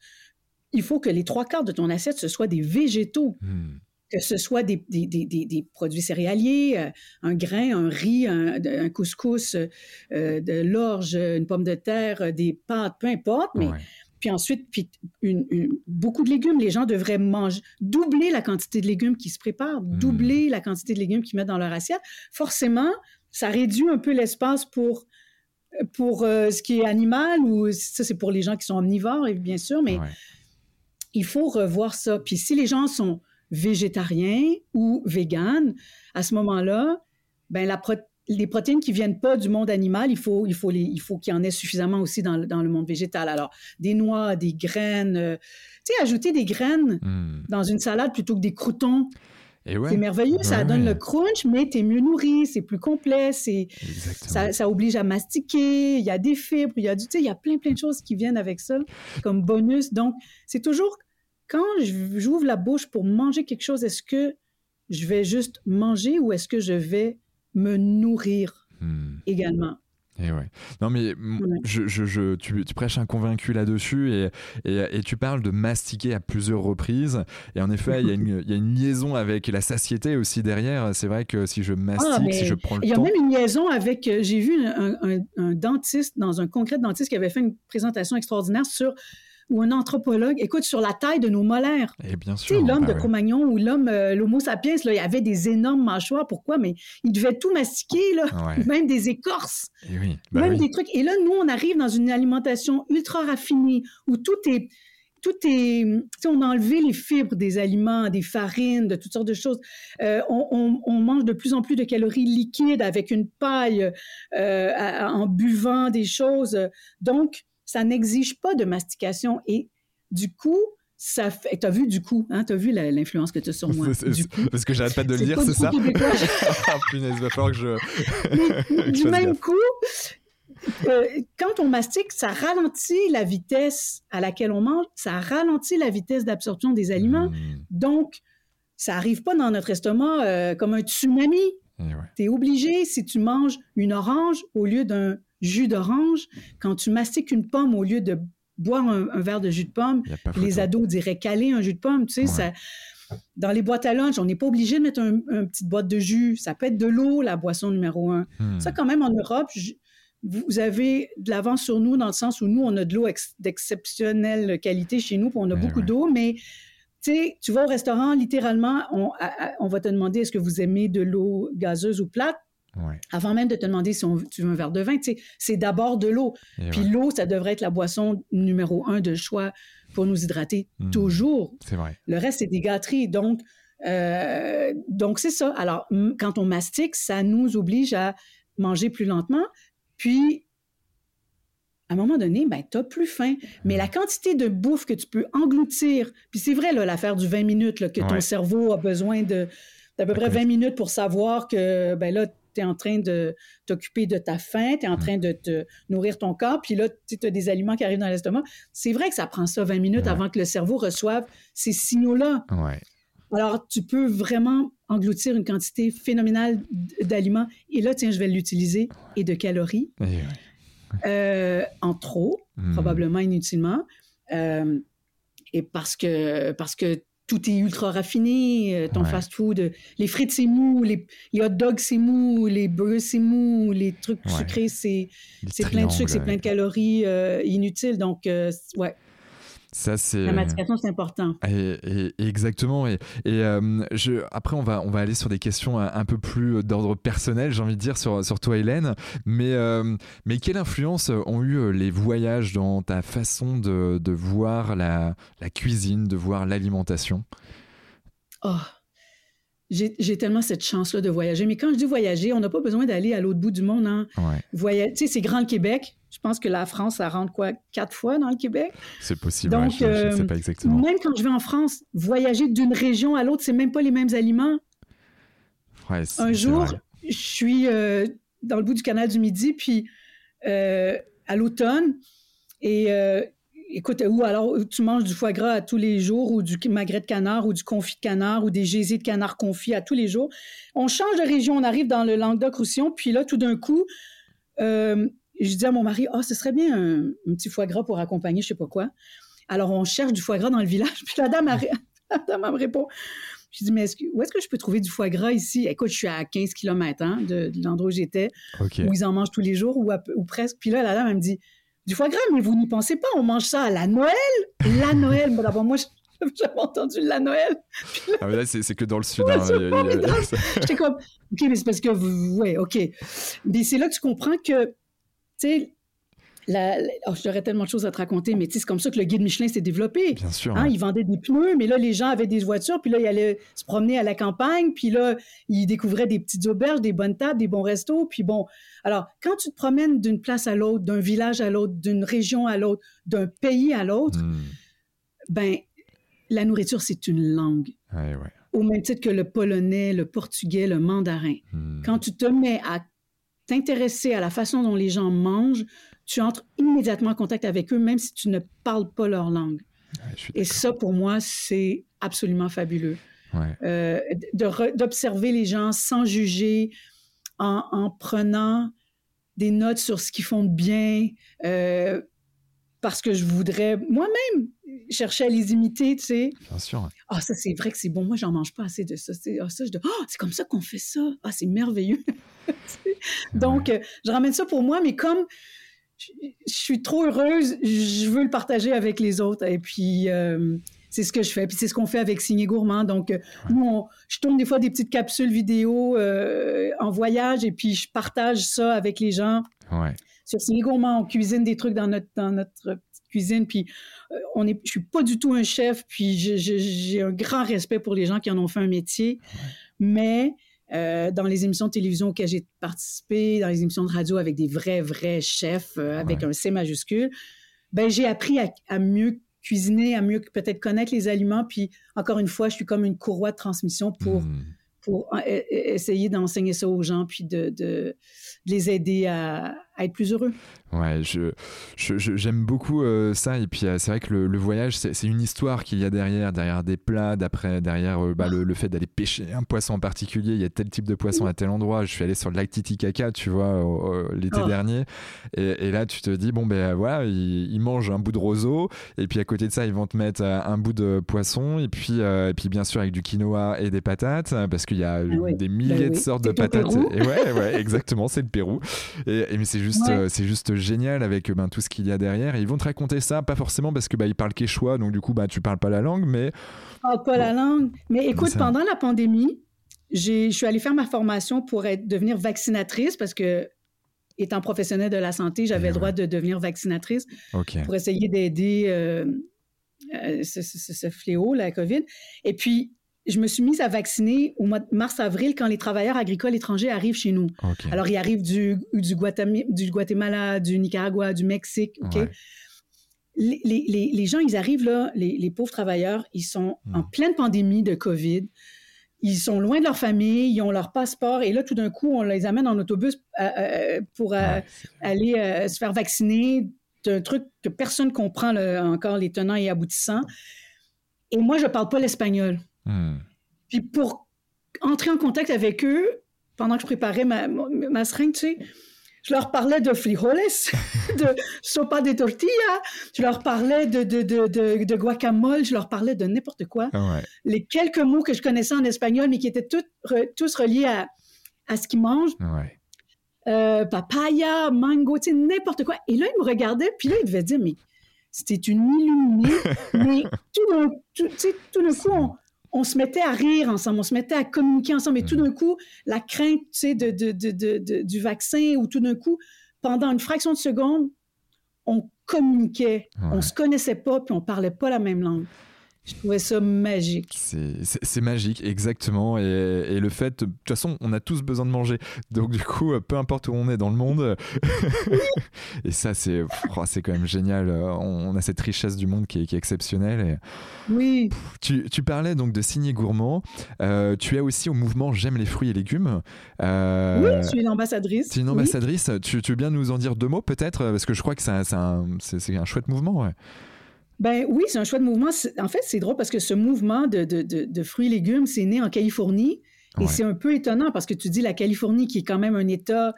il faut que les trois quarts de ton assiette, ce soit des végétaux. Hmm. Que ce soit des, des, des, des produits céréaliers, euh, un grain, un riz, un, couscous, euh, de l'orge, une pomme de terre, euh, des pâtes, peu importe, mais puis ensuite, puis une, beaucoup de légumes. Les gens devraient manger, doubler la quantité de légumes qui se préparent, hmm. doubler la quantité de légumes qu'ils mettent dans leur assiette. Forcément, ça réduit un peu l'espace pour pour ce qui est animal ou ça c'est pour les gens qui sont omnivores bien sûr, mais il faut revoir ça. Puis si les gens sont végétariens ou véganes, à ce moment-là, ben la les protéines qui viennent pas du monde animal, il faut, il faut, il faut qu'il y en ait suffisamment aussi dans, le monde végétal. Alors, des noix, des graines, euh, tu sais, ajouter des graines hmm. dans une salade plutôt que des croutons. C'est merveilleux, ça donne le crunch, mais tu es mieux nourri, c'est plus complet, ça, ça, oblige à mastiquer, il y a des fibres, il y a du, il y a plein, plein de choses qui viennent avec ça comme bonus. Donc, c'est toujours, quand j'ouvre la bouche pour manger quelque chose, est-ce que je vais juste manger ou est-ce que je vais me nourrir hmm. également? Et ouais. Non, mais je, je, tu, prêches un convaincu là-dessus et, et, tu parles de mastiquer à plusieurs reprises. Et en effet, il y, a une, y, a une liaison avec la satiété aussi derrière. C'est vrai que si je mastique, ah, si je prends le temps. Il y a même une liaison avec. Euh, j'ai vu un, un, dentiste dans un congrès de dentiste qui avait fait une présentation extraordinaire sur ou un anthropologue, écoute, sur la taille de nos molaires. Et eh bien sûr. Tu sais, l'homme bah de Cro-Magnon ou l'homme, euh, l'Homo sapiens, là, il avait des énormes mâchoires. Pourquoi? Mais il devait tout mastiquer, là. [laughs] Même des écorces. Et eh oui. Bah même des trucs. Et là, nous, on arrive dans une alimentation ultra raffinée où tout est tout est, on a enlevé les fibres des aliments, des farines, de toutes sortes de choses. Euh, on, on, mange de plus en plus de calories liquides avec une paille euh, en buvant des choses. Donc, ça n'exige pas de mastication. Et du coup, ça fait. Tu as vu du coup, hein, tu as vu l'influence que tu as sur moi. [laughs] Du coup, parce que j'arrête pas de le dire, c'est ça? [laughs] ah, punaise, va falloir que je. du [laughs] même coup, euh, quand on mastique, ça ralentit la vitesse à laquelle on mange, ça ralentit la vitesse d'absorption des aliments. Hmm. Donc, ça arrive pas dans notre estomac euh, comme un tsunami. Eh tu es obligé, si tu manges une orange au lieu d'un jus d'orange, quand tu mastiques une pomme au lieu de boire un, verre de jus de pomme, les ados diraient caler un jus de pomme. Tu sais, ça, dans les boîtes à lunch, on n'est pas obligé de mettre un, une petite boîte de jus. Ça peut être de l'eau, la boisson numéro un. Hmm. Ça, quand même, en Europe, vous avez de l'avance sur nous dans le sens où nous, on a de l'eau d'exceptionnelle qualité chez nous, puis on a beaucoup d'eau, mais tu sais, tu vas au restaurant, littéralement, on, on va te demander est-ce que vous aimez de l'eau gazeuse ou plate? Avant même de te demander si tu veux un verre de vin, c'est d'abord de l'eau. Puis l'eau, ça devrait être la boisson numéro un de choix pour nous hydrater hmm. toujours. C'est vrai. Le reste, c'est des gâteries. Donc, euh, donc c'est ça. Alors, quand on mastique, ça nous oblige à manger plus lentement. Puis, à un moment donné, ben, tu n'as plus faim. Mais la quantité de bouffe que tu peux engloutir, puis c'est vrai, l'affaire du 20 minutes, que ton cerveau a besoin de d'à peu près 20 minutes pour savoir que, ben là, tu es en train de t'occuper de ta faim, tu es en train de te nourrir ton corps, puis là, tu as des aliments qui arrivent dans l'estomac. C'est vrai que ça prend ça 20 minutes avant que le cerveau reçoive ces signaux-là. Alors, tu peux vraiment engloutir une quantité phénoménale d'aliments. Et là, tiens, je vais l'utiliser. Et de calories. Euh, en trop, hmm. probablement inutilement. Euh, et parce que, parce que tout est ultra raffiné, euh, ton fast-food. Les frites, c'est mou, les, hot dogs, c'est mou, les burgers, c'est mou, les trucs sucrés, c'est plein de sucre, c'est plein de calories euh, inutiles. Donc, ouais. Ça, c'est... La mastication, c'est important. Et, exactement. Et, euh, je, après, on va, on va aller sur des questions un, peu plus d'ordre personnel, j'ai envie de dire, sur, sur toi, Hélène. Mais, euh, mais quelle influence ont eu euh, les voyages dans ta façon de, de voir la, la cuisine, de voir l'alimentation? Oh, j'ai tellement cette chance-là de voyager. Mais quand je dis voyager, on n'a pas besoin d'aller à l'autre bout du monde. Hein. Tu sais, c'est grand Québec. Je pense que la France, ça rentre quoi, quatre fois dans le Québec? C'est possible, Donc, je ne sais pas exactement. Même quand je vais en France, voyager d'une région à l'autre, c'est même pas les mêmes aliments. Un jour, je suis euh, dans le bout du canal du Midi, puis euh, à l'automne, et euh, écoute, ou alors tu manges du foie gras à tous les jours, ou du magret de canard, ou du confit de canard, ou des gésiers de canard confit à tous les jours. On change de région, on arrive dans le Languedoc-Roussillon, puis là, tout d'un coup, euh, je dis à mon mari, ah, oh, ce serait bien un, petit foie gras pour accompagner, je sais pas quoi. Alors, on cherche du foie gras dans le village, [laughs] puis la dame, [laughs] la dame me répond. Je dis, mais où est-ce que je peux trouver du foie gras ici? Écoute, je suis à 15 km hein, de, l'endroit où j'étais, où ils en mangent tous les jours, ou, ou presque. Puis là, la dame, elle me dit, du foie gras, mais vous n'y pensez pas, on mange ça à la Noël. La Noël, d'abord, moi, [laughs] j'avais entendu la Noël. ah, mais là, c'est que dans le sud. Hein, J'étais comme, OK, mais c'est parce que vous, ouais, OK. Mais c'est là que tu comprends que, tu sais, oh, j'aurais tellement de choses à te raconter, mais c'est comme ça que le guide Michelin s'est développé. Bien sûr. Hein, Ils vendaient des pneus, mais là, les gens avaient des voitures, puis là, ils allaient se promener à la campagne, puis là, ils découvraient des petites auberges, des bonnes tables, des bons restos, puis bon. Alors, quand tu te promènes d'une place à l'autre, d'un village à l'autre, d'une région à l'autre, d'un pays à l'autre, hmm. ben, la nourriture, c'est une langue. Au même titre que le polonais, le portugais, le mandarin. Hmm. Quand tu te mets à t'intéresser à la façon dont les gens mangent, tu entres immédiatement en contact avec eux, même si tu ne parles pas leur langue. Et ça, pour moi, c'est absolument fabuleux. Euh, d'observer les gens sans juger, en, prenant des notes sur ce qu'ils font de bien, euh, parce que je voudrais moi-même chercher à les imiter, tu sais. Bien sûr. Ah, ça, c'est vrai que c'est bon. Moi, j'en mange pas assez de ça. Ah, ça, je oh, c'est comme ça qu'on fait ça. Ah, c'est merveilleux. [laughs] Donc, euh, je ramène ça pour moi, mais comme je suis trop heureuse, je veux le partager avec les autres. Et puis, euh, c'est ce que je fais. Puis c'est ce qu'on fait avec Signé Gourmand. Donc, euh, nous, je tourne des fois des petites capsules vidéo euh, en voyage et puis je partage ça avec les gens. Sur Gourmand, on cuisine des trucs dans notre, dans notre petite cuisine. Puis, on est, je suis pas du tout un chef. Puis, j'ai un grand respect pour les gens qui en ont fait un métier. Mais euh, dans les émissions de télévision auxquelles j'ai participé, dans les émissions de radio avec des vrais, vrais chefs, euh, avec un C majuscule, ben, j'ai appris à, mieux cuisiner, à mieux peut-être connaître les aliments. Puis, encore une fois, je suis comme une courroie de transmission pour, hmm. pour euh, essayer d'enseigner ça aux gens, puis de, de les aider à, à être plus heureux. Ouais, je, j'aime beaucoup euh, ça. Et puis, euh, c'est vrai que le, voyage, c'est, une histoire qu'il y a derrière, derrière des plats, d'après, derrière euh, bah, le, fait d'aller pêcher un poisson en particulier. Il y a tel type de poisson à tel endroit. Je suis allé sur le lac Titicaca, tu vois, l'été oh. dernier. Et, là, tu te dis, bon, ben voilà, ils, mangent un bout de roseau. Et puis, à côté de ça, ils vont te mettre un bout de poisson. Et puis, et puis bien sûr, avec du quinoa et des patates, parce qu'il y a ah des milliers ben de sortes de patates. Et ouais, ouais, exactement, c'est le Pérou. Et, mais c'est juste, c'est juste génial avec ben, tout ce qu'il y a derrière. Et ils vont te raconter ça, pas forcément parce que bah, ils parlent quechua, donc du coup, bah, tu parles pas la langue, mais. Oh, pas la langue. Mais écoute, pendant la pandémie, je suis allée faire ma formation pour être, devenir vaccinatrice parce que, étant professionnelle de la santé, j'avais le droit de devenir vaccinatrice pour essayer d'aider euh, euh, ce, ce, fléau, la COVID. Et puis, je me suis mise à vacciner au mois de mars-avril quand les travailleurs agricoles étrangers arrivent chez nous. Alors, ils arrivent du, du, Guatemala, du Nicaragua, du Mexique. Les, les, les, gens, ils arrivent là, les, pauvres travailleurs, ils sont en hmm. pleine pandémie de COVID. Ils sont loin de leur famille, ils ont leur passeport, et là, tout d'un coup, on les amène en autobus euh, euh, pour euh, aller se faire vacciner d'un truc que personne comprend encore les tenants et aboutissants. Et moi, je ne parle pas l'espagnol. Hmm. Puis pour entrer en contact avec eux, pendant que je préparais ma, ma, seringue, tu sais, je leur parlais de frijoles, [laughs] de sopa de tortilla, je leur parlais de, de, de, de, guacamole, je leur parlais de n'importe quoi. Les quelques mots que je connaissais en espagnol, mais qui étaient tous reliés à, à ce qu'ils mangent. Euh, papaya, mango, tu sais, n'importe quoi. Et là, ils me regardaient, puis là, ils devaient dire, mais c'était une illuminée. [laughs] mais tout d'un coup, on se mettait à rire ensemble, on se mettait à communiquer ensemble. Et tout mm. d'un coup, la crainte tu sais, de, de, du vaccin, ou tout d'un coup, pendant une fraction de seconde, on communiquait. On se connaissait pas, puis on parlait pas la même langue. Je trouvais ça magique. C'est magique, exactement. Et, le fait, de toute façon, on a tous besoin de manger. Donc, du coup, peu importe où on est dans le monde. [laughs] et ça, c'est oh, c'est quand même génial. On, a cette richesse du monde qui est, exceptionnelle. oui. Tu, tu, parlais donc de signer gourmand. Euh, tu es aussi au mouvement J'aime les fruits et légumes. Euh, oui, je suis une ambassadrice. Tu es une ambassadrice. Tu, tu, veux bien nous en dire deux mots, peut-être? Parce que je crois que c'est un, un, chouette mouvement. Ouais. Ben oui, c'est un choix de mouvement. En fait, c'est drôle parce que ce mouvement de, de, de, fruits et légumes, c'est né en Californie. Et c'est un peu étonnant parce que tu dis la Californie, qui est quand même un État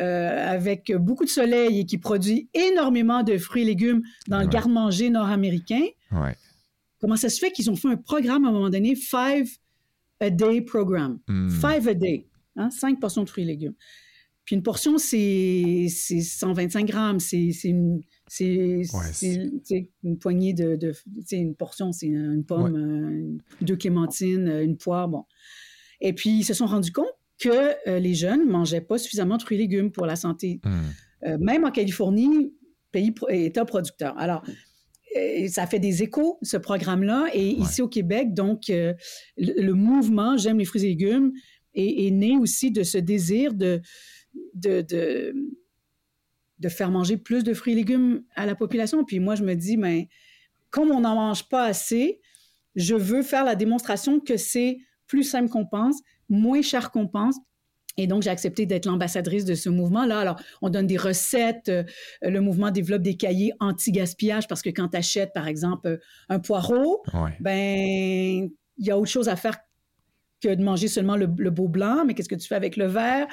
euh, avec beaucoup de soleil et qui produit énormément de fruits et légumes dans le garde-manger nord-américain. Comment ça se fait qu'ils ont fait un programme à un moment donné, Five a Day Program? Hmm. Five a Day, hein, cinq portions de fruits et légumes. Puis une portion, c'est 125 grammes, c'est une c'est une poignée de, de une portion, c'est une pomme, deux clémentines, une poire, bon. Et puis, ils se sont rendus compte que euh, les jeunes ne mangeaient pas suffisamment de fruits et légumes pour la santé. Hmm. Euh, même en Californie, pays, État producteur. Alors, ça fait des échos, ce programme-là. Et ici au Québec, donc, le, mouvement J'aime les fruits et légumes est, né aussi de ce désir de, de, de, de, faire manger plus de fruits et légumes à la population. Puis moi, je me dis, mais comme on n'en mange pas assez, je veux faire la démonstration que c'est plus simple qu'on pense, moins cher qu'on pense. Et donc, j'ai accepté d'être l'ambassadrice de ce mouvement-là. Alors, on donne des recettes. Euh, le mouvement développe des cahiers anti-gaspillage parce que quand tu achètes, par exemple, un poireau, ben, il y a autre chose à faire que de manger seulement le, beau blanc, mais qu'est-ce que tu fais avec le vert?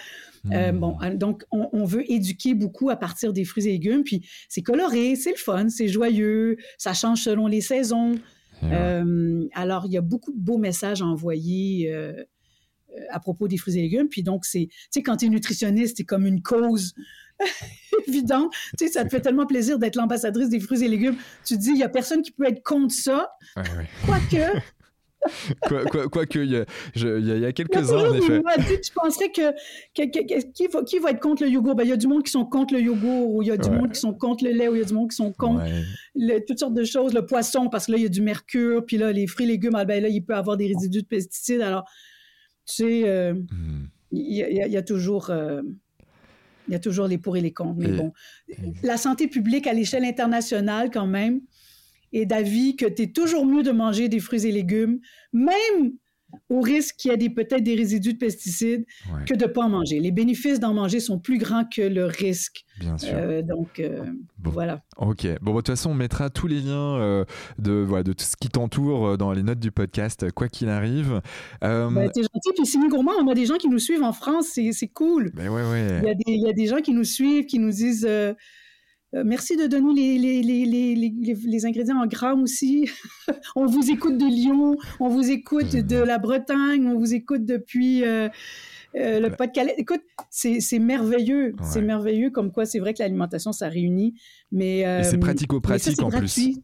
Euh, hmm. bon, donc, on, veut éduquer beaucoup à partir des fruits et légumes, puis c'est coloré, c'est le fun, c'est joyeux, ça change selon les saisons. Euh, alors, il y a beaucoup de beaux messages à envoyer euh, à propos des fruits et légumes. Puis donc, c'est, tu sais, quand tu es nutritionniste, c'est comme une cause [laughs] évidente. Tu sais, ça te fait tellement plaisir d'être l'ambassadrice des fruits et légumes. Tu te dis, il n'y a personne qui peut être contre ça. Quoique, Quoique, il y a, quelques-uns, en effet. tu penserais que, qui, va, qui, va, être contre le yogourt? Ben, il y a du monde qui sont contre le yogourt, ou il y a du monde qui sont contre le lait, ou il y a du monde qui sont contre toutes sortes de choses. Le poisson, parce que là, il y a du mercure, puis là, les fruits et légumes, ah, ben, là, il peut avoir des résidus de pesticides. Alors, tu sais, euh, hmm. il, y a, toujours... Euh, il y a toujours les pour et les contre. Mais bon, la santé publique à l'échelle internationale, quand même, et d'avis que tu es toujours mieux de manger des fruits et légumes, même au risque qu'il y ait peut-être des résidus de pesticides, que de ne pas en manger. Les bénéfices d'en manger sont plus grands que le risque. Bien sûr. Euh, donc, euh, voilà. Ok. Bon, de toute façon, on mettra tous les liens euh, de, voilà, de tout ce qui t'entoure dans les notes du podcast, quoi qu'il arrive. Ben, T'es gentil. Puis, Simi Gourmand, on a des gens qui nous suivent en France. C'est cool. Ben ouais, ouais. Il, y a des, il y a des gens qui nous suivent, qui nous disent euh, merci de donner les, les, les, ingrédients en grammes aussi. [laughs] on vous écoute de Lyon, on vous écoute de la Bretagne, on vous écoute depuis euh, euh, le Pas-de-Calais. Écoute, c'est merveilleux. C'est merveilleux comme quoi c'est vrai que l'alimentation, ça réunit. Mais, c'est pratico-pratique en plus.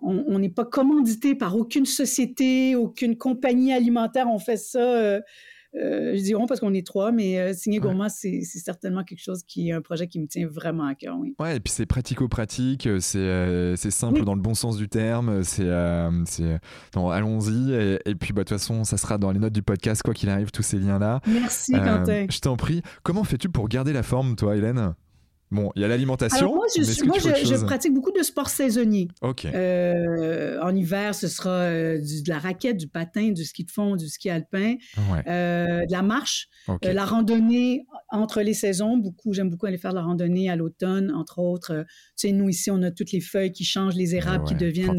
on n'est pas commandité par aucune société, aucune compagnie alimentaire. On fait ça je dis on parce qu'on est trois, mais euh, signer gourmand, c'est certainement quelque chose qui est un projet qui me tient vraiment à cœur. Oui. Ouais, et puis c'est pratico-pratique, euh, c'est simple dans le bon sens du terme. C'est allons-y. Et, puis bah, de toute façon, ça sera dans les notes du podcast, quoi qu'il arrive, tous ces liens-là. Merci, Quentin. Je t'en prie. Comment fais-tu pour garder la forme, toi, Hélène? Bon, il y a l'alimentation. Moi, je, moi je, pratique beaucoup de sports saisonniers. OK. Euh, en hiver, ce sera euh, de la raquette, du patin, du ski de fond, du ski alpin, euh, de la marche, la randonnée entre les saisons. Beaucoup, j'aime beaucoup aller faire de la randonnée à l'automne, entre autres. tu sais, nous ici, on a toutes les feuilles qui changent, les érables qui deviennent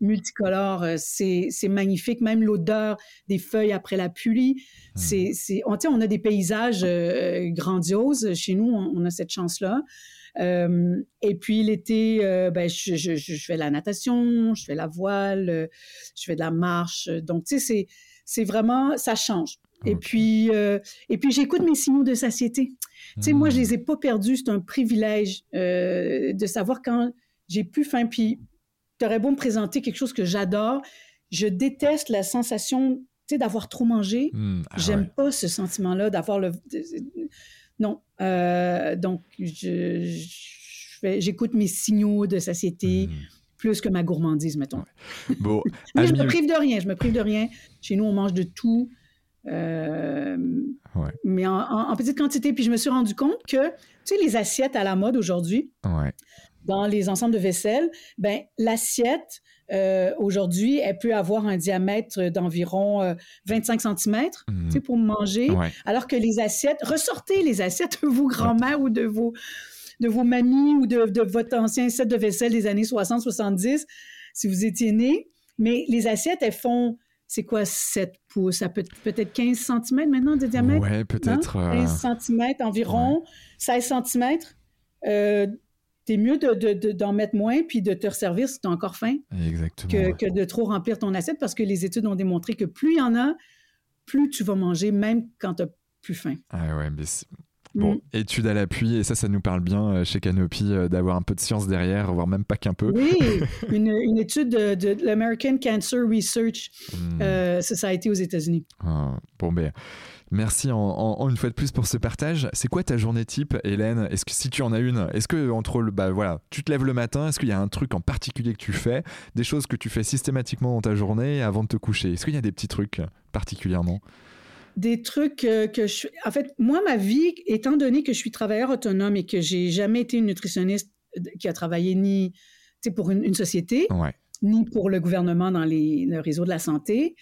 multicolores. C'est magnifique. Même l'odeur des feuilles après la pluie. Hmm. C'est, on, on a des paysages grandioses. Chez nous, on a cette chance-là. Euh, et puis l'été, euh, ben, je, fais la natation, je fais la voile, euh, je fais de la marche. Donc, tu sais, c'est vraiment, ça change. Et puis, et puis j'écoute mes signaux de satiété. Tu sais, moi, je les ai pas perdus. C'est un privilège de savoir quand j'ai plus faim. Puis, aurais beau me présenter quelque chose que j'adore. Je déteste la sensation, tu sais, d'avoir trop mangé. Mmh, ah J'aime pas ce sentiment-là d'avoir le non. Euh, donc, j'écoute mes signaux de satiété hmm. plus que ma gourmandise, mettons. Bon, Mais [laughs] je me prive de rien, je me prive de rien. Chez nous, on mange de tout. Euh, mais en, petite quantité. Puis je me suis rendu compte que, tu sais, les assiettes à la mode aujourd'hui, dans les ensembles de vaisselle, ben l'assiette, euh, aujourd'hui, elle peut avoir un diamètre d'environ 25 euh, cm mmh. pour manger, alors que les assiettes, ressortez les assiettes de vos grands-mères ou de vos, de vos mamies ou de, de, votre ancien set de vaisselle des années 60-70, si vous étiez né. Mais les assiettes, elles font, c'est quoi, 7 pouces? Ça peut peut-être 15 cm maintenant de diamètre? Oui, peut-être. 15 hein? cm environ, 16 cm c'est mieux d'en de, mettre moins puis de te resservir si tu as encore faim Que, de trop remplir ton assiette parce que les études ont démontré que plus il y en a, plus tu vas manger, même quand tu n'as plus faim. Ah ouais, mais Bon, mm. étude à l'appui, et ça, ça nous parle bien euh, chez Canopy euh, d'avoir un peu de science derrière, voire même pas qu'un peu. Oui, [laughs] une, étude de, l'American Cancer Research mm. euh, Society aux États-Unis. Ah, bon, ben. Merci en, une fois de plus pour ce partage. C'est quoi ta journée type, Hélène? Est-ce que si tu en as une, est-ce que entre le, bah voilà, tu te lèves le matin, est-ce qu'il y a un truc en particulier que tu fais, des choses que tu fais systématiquement dans ta journée avant de te coucher? Est-ce qu'il y a des petits trucs particulièrement? Des trucs euh, que je... En fait, moi, ma vie, étant donné que je suis travailleur autonome et que j'ai jamais été une nutritionniste euh, qui a travaillé ni pour une, société, ni pour le gouvernement dans les, le réseau de la santé,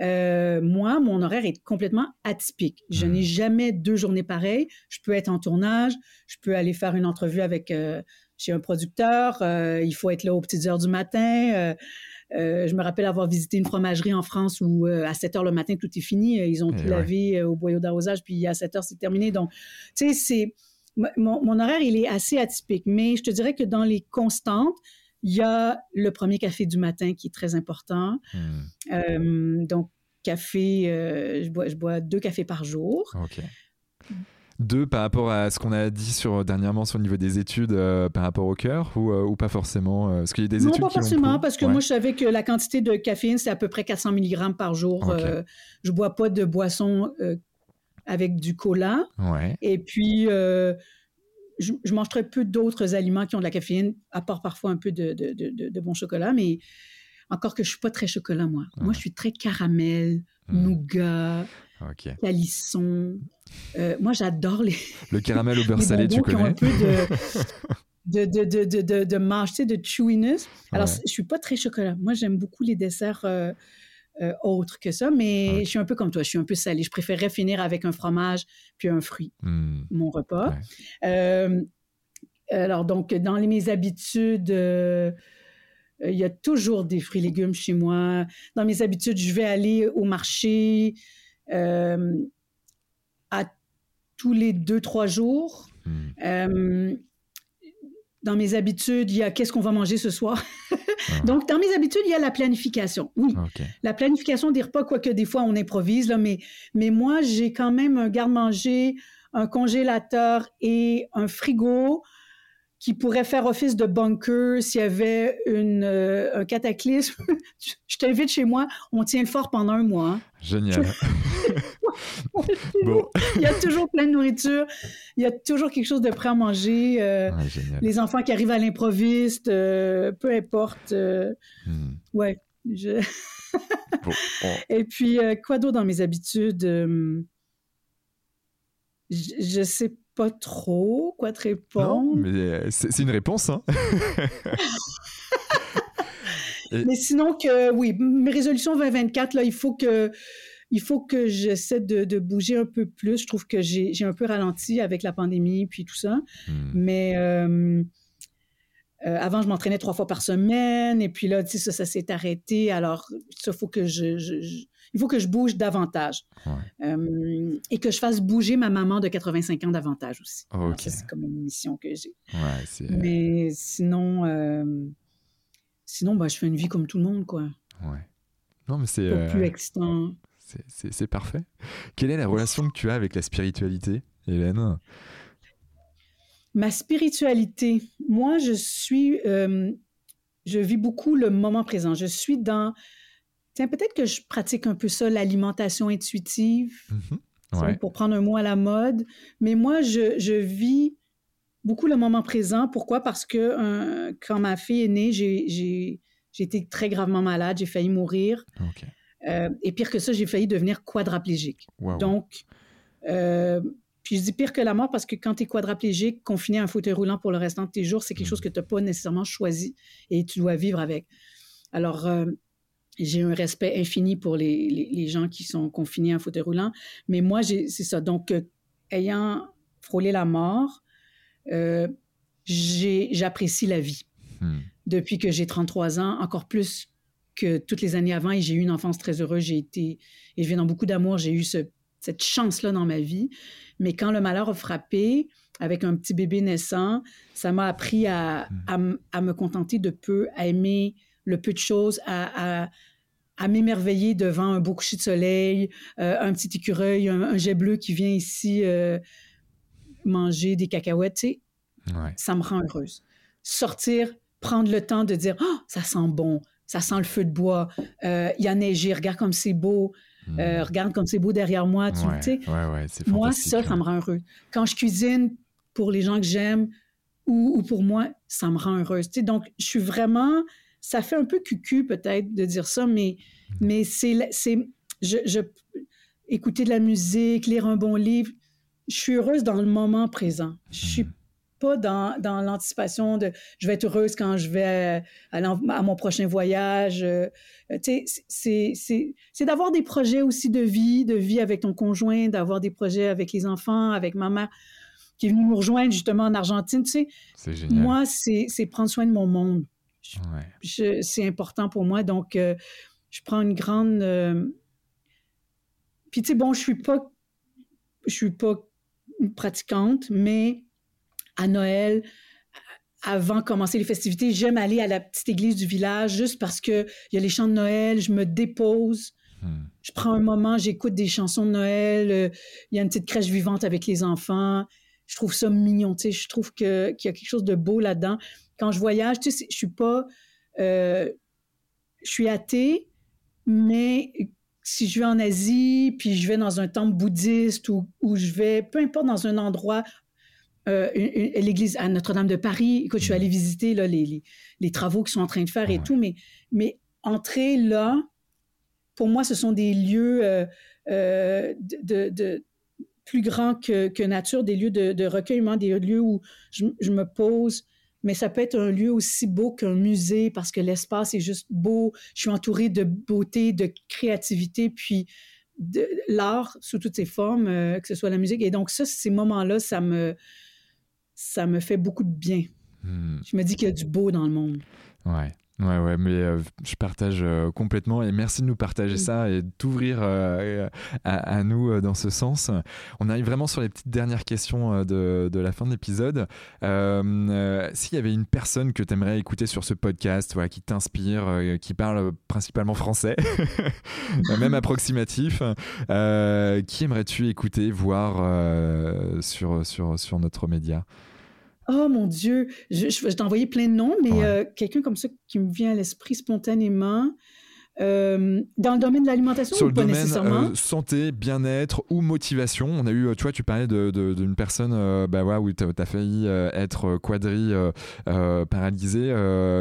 euh, moi, mon horaire est complètement atypique. Je n'ai hmm. jamais deux journées pareilles. Je peux être en tournage, je peux aller faire une entrevue avec chez un producteur, il faut être là aux petites heures du matin. Euh, je me rappelle avoir visité une fromagerie en France où euh, à 7 heures le matin, tout est fini. Euh, ils ont tout lavé au boyau d'arrosage, puis à 7 heures, c'est terminé. Donc, tu sais, c'est. Mon, horaire, il est assez atypique, mais je te dirais que dans les constantes, il y a le premier café du matin qui est très important. Hmm. donc, café, je, bois, je bois deux cafés par jour. OK. Deux, par rapport à ce qu'on a dit sur, dernièrement sur le niveau des études euh, par rapport au cœur ou, euh, ou pas forcément euh, Parce qu'il y a des non, études pas forcément, parce que moi, je savais que la quantité de caféine, c'est à peu près 400 mg par jour. je bois pas de boisson avec du cola. Ouais. Et puis, je, je, mange très peu d'autres aliments qui ont de la caféine, à part parfois un peu de, de, de, de bon chocolat, mais encore que je suis pas très chocolat, moi. Moi, je suis très caramel, hmm. nougat, calisson. Euh, moi, j'adore les. Le caramel au [laughs] beurre salé, tu connais. un peu de, de, de, de, de, de sais, de chewiness. Alors, je suis pas très chocolat. Moi, j'aime beaucoup les desserts euh, euh, autres que ça, mais je suis un peu comme toi. Je suis un peu salé. Je préférerais finir avec un fromage puis un fruit, hmm. mon repas. alors, donc, dans les, mes habitudes. Il y a toujours des fruits et légumes chez moi. Dans mes habitudes, je vais aller au marché à tous les deux, trois jours. Euh, dans mes habitudes, il y a qu'est-ce qu'on va manger ce soir? [laughs] Ah. Donc, dans mes habitudes, il y a la planification. Oui, la planification des repas, quoique des fois on improvise, là, mais, mais moi, j'ai quand même un garde-manger, un congélateur et un frigo qui pourrait faire office de bunker s'il y avait une, euh, un cataclysme. [laughs] je t'invite chez moi, on tient le fort pendant un mois. Hein. [laughs] Il y a toujours plein de nourriture, il y a toujours quelque chose de prêt à manger. Euh, les enfants qui arrivent à l'improviste, euh, peu importe. Hmm. Ouais. [laughs] Et puis, quoi d'autre dans mes habitudes? je, ne sais pas trop quoi te répondre. mais euh, c'est une réponse, hein? [laughs] Mais sinon que, oui, mes résolutions 2024, là, il faut que, il faut que j'essaie de, bouger un peu plus. Je trouve que j'ai un peu ralenti avec la pandémie puis tout ça. Hmm. Mais euh, euh, avant, je m'entraînais trois fois par semaine et puis là, tu sais, ça, ça s'est arrêté. Alors, il faut que je il faut que je bouge davantage. Euh, et que je fasse bouger ma maman de 85 ans davantage aussi. C'est comme une mission que j'ai. Mais sinon, sinon bah, je fais une vie comme tout le monde, quoi. Ouais. Non, mais c'est. plus excitant. C'est parfait. Quelle est la relation que tu as avec la spiritualité, Hélène? Ma spiritualité, moi, je suis. je vis beaucoup le moment présent. Je suis dans Tiens, peut-être que je pratique un peu ça, l'alimentation intuitive, mm-hmm. pour prendre un mot à la mode. Mais moi, je, vis beaucoup le moment présent. Pourquoi? Parce que euh, quand ma fille est née, j'ai été très gravement malade, j'ai failli mourir. Euh, et pire que ça, j'ai failli devenir quadraplégique. Donc, euh, puis je dis pire que la mort parce que quand tu es quadraplégique, confiné à un fauteuil roulant pour le restant de tes jours, c'est quelque mm. chose que tu n'as pas nécessairement choisi et tu dois vivre avec. Alors, j'ai un respect infini pour les, les, gens qui sont confinés en fauteuil roulant. Mais moi, c'est ça. Donc, euh, ayant frôlé la mort, euh, j'apprécie la vie. Hmm. Depuis que j'ai 33 ans, encore plus que toutes les années avant, et j'ai eu une enfance très heureuse. J'ai été viens dans beaucoup d'amour. J'ai eu cette chance-là dans ma vie. Mais quand le malheur a frappé, avec un petit bébé naissant, ça m'a appris à, à, à, me contenter de peu, à aimer le peu de choses, à, à, m'émerveiller devant un beau coucher de soleil, euh, un petit écureuil, un, jet bleu qui vient ici euh, manger des cacahuètes, tu sais, Ouais. ça me rend heureuse. Sortir, prendre le temps de dire, oh, ça sent bon, ça sent le feu de bois, euh, il y a neigé, regarde comme c'est beau, euh, Hmm. regarde comme c'est beau derrière moi, tu ouais, sais. ouais, ouais, c'est Moi, ça, ça hein. me rend heureux. Quand je cuisine pour les gens que j'aime ou, ou pour moi, ça me rend heureuse. Tu sais, donc, je suis vraiment. Ça fait un peu cucu, peut-être, de dire ça, mais, Mm. mais c'est. c'est je, je- écouter de la musique, lire un bon livre, je suis heureuse dans le moment présent. Je suis Mm. Pas dans, dans l'anticipation de je vais être heureuse quand je vais en- à mon prochain voyage. Euh, euh, tu sais, c'est- c'est c'est d'avoir des projets aussi de vie, de vie avec ton conjoint, d'avoir des projets avec les enfants, avec ma mère qui est venue nous rejoindre justement en Argentine. Tu sais, C'est génial. moi, c'est c'est prendre soin de mon monde. Ouais. C'est important pour moi. Donc, euh, je prends une grande. euh, Puis, tu sais, bon, je suis pas. Je suis pas une pratiquante, mais à Noël, avant de commencer les festivités, j'aime aller à la petite église du village juste parce qu'il y a les chants de Noël, je me dépose, Hmm. je prends un moment, j'écoute des chansons de Noël, euh, il y a une petite crèche vivante avec les enfants. Je trouve ça mignon, tu sais, je trouve que- qu'il y a quelque chose de beau là-dedans. Quand je voyage, tu sais, je suis pas... euh, je suis athée, mais si je vais en Asie, puis je vais dans un temple bouddhiste ou, ou je vais, peu importe, dans un endroit, euh, l'église à Notre-Dame de Paris, écoute, je suis allée visiter là, les, les, les travaux qu'ils sont en train de faire et Ouais. tout, mais, mais entrer là, pour moi, ce sont des lieux euh, euh, de, de- plus grands que, que nature, des lieux de, de recueillement, des lieux où je, je me pose. Mais ça peut être un lieu aussi beau qu'un musée parce que l'espace est juste beau. Je suis entourée de beauté, de créativité, puis de l'art sous toutes ses formes, que ce soit la musique. Et donc ça, ces moments-là, ça me, ça me fait beaucoup de bien. Hmm. Je me dis qu'il y a du beau dans le monde. Ouais. Ouais, ouais, mais euh, je partage euh, complètement et merci de nous partager ça et d'ouvrir euh, à, à nous euh, dans ce sens. On arrive vraiment sur les petites dernières questions euh, de, de la fin de l'épisode. Euh, euh, S'il y avait une personne que tu aimerais écouter sur ce podcast, voilà, qui t'inspire, euh, qui parle principalement français, [laughs] même approximatif, euh, qui aimerais-tu écouter, voir euh, sur, sur, sur notre média? Oh mon Dieu, je, je t'envoyer plein de noms, mais Ouais. euh, quelqu'un comme ça qui me vient à l'esprit spontanément. Euh, dans le domaine de l'alimentation Sur ou le pas domaine nécessairement? euh, santé, bien-être ou motivation, on a eu, euh, tu vois, tu parlais de- de- d'une personne euh, bah, voilà, où tu as failli être quadri paralysé.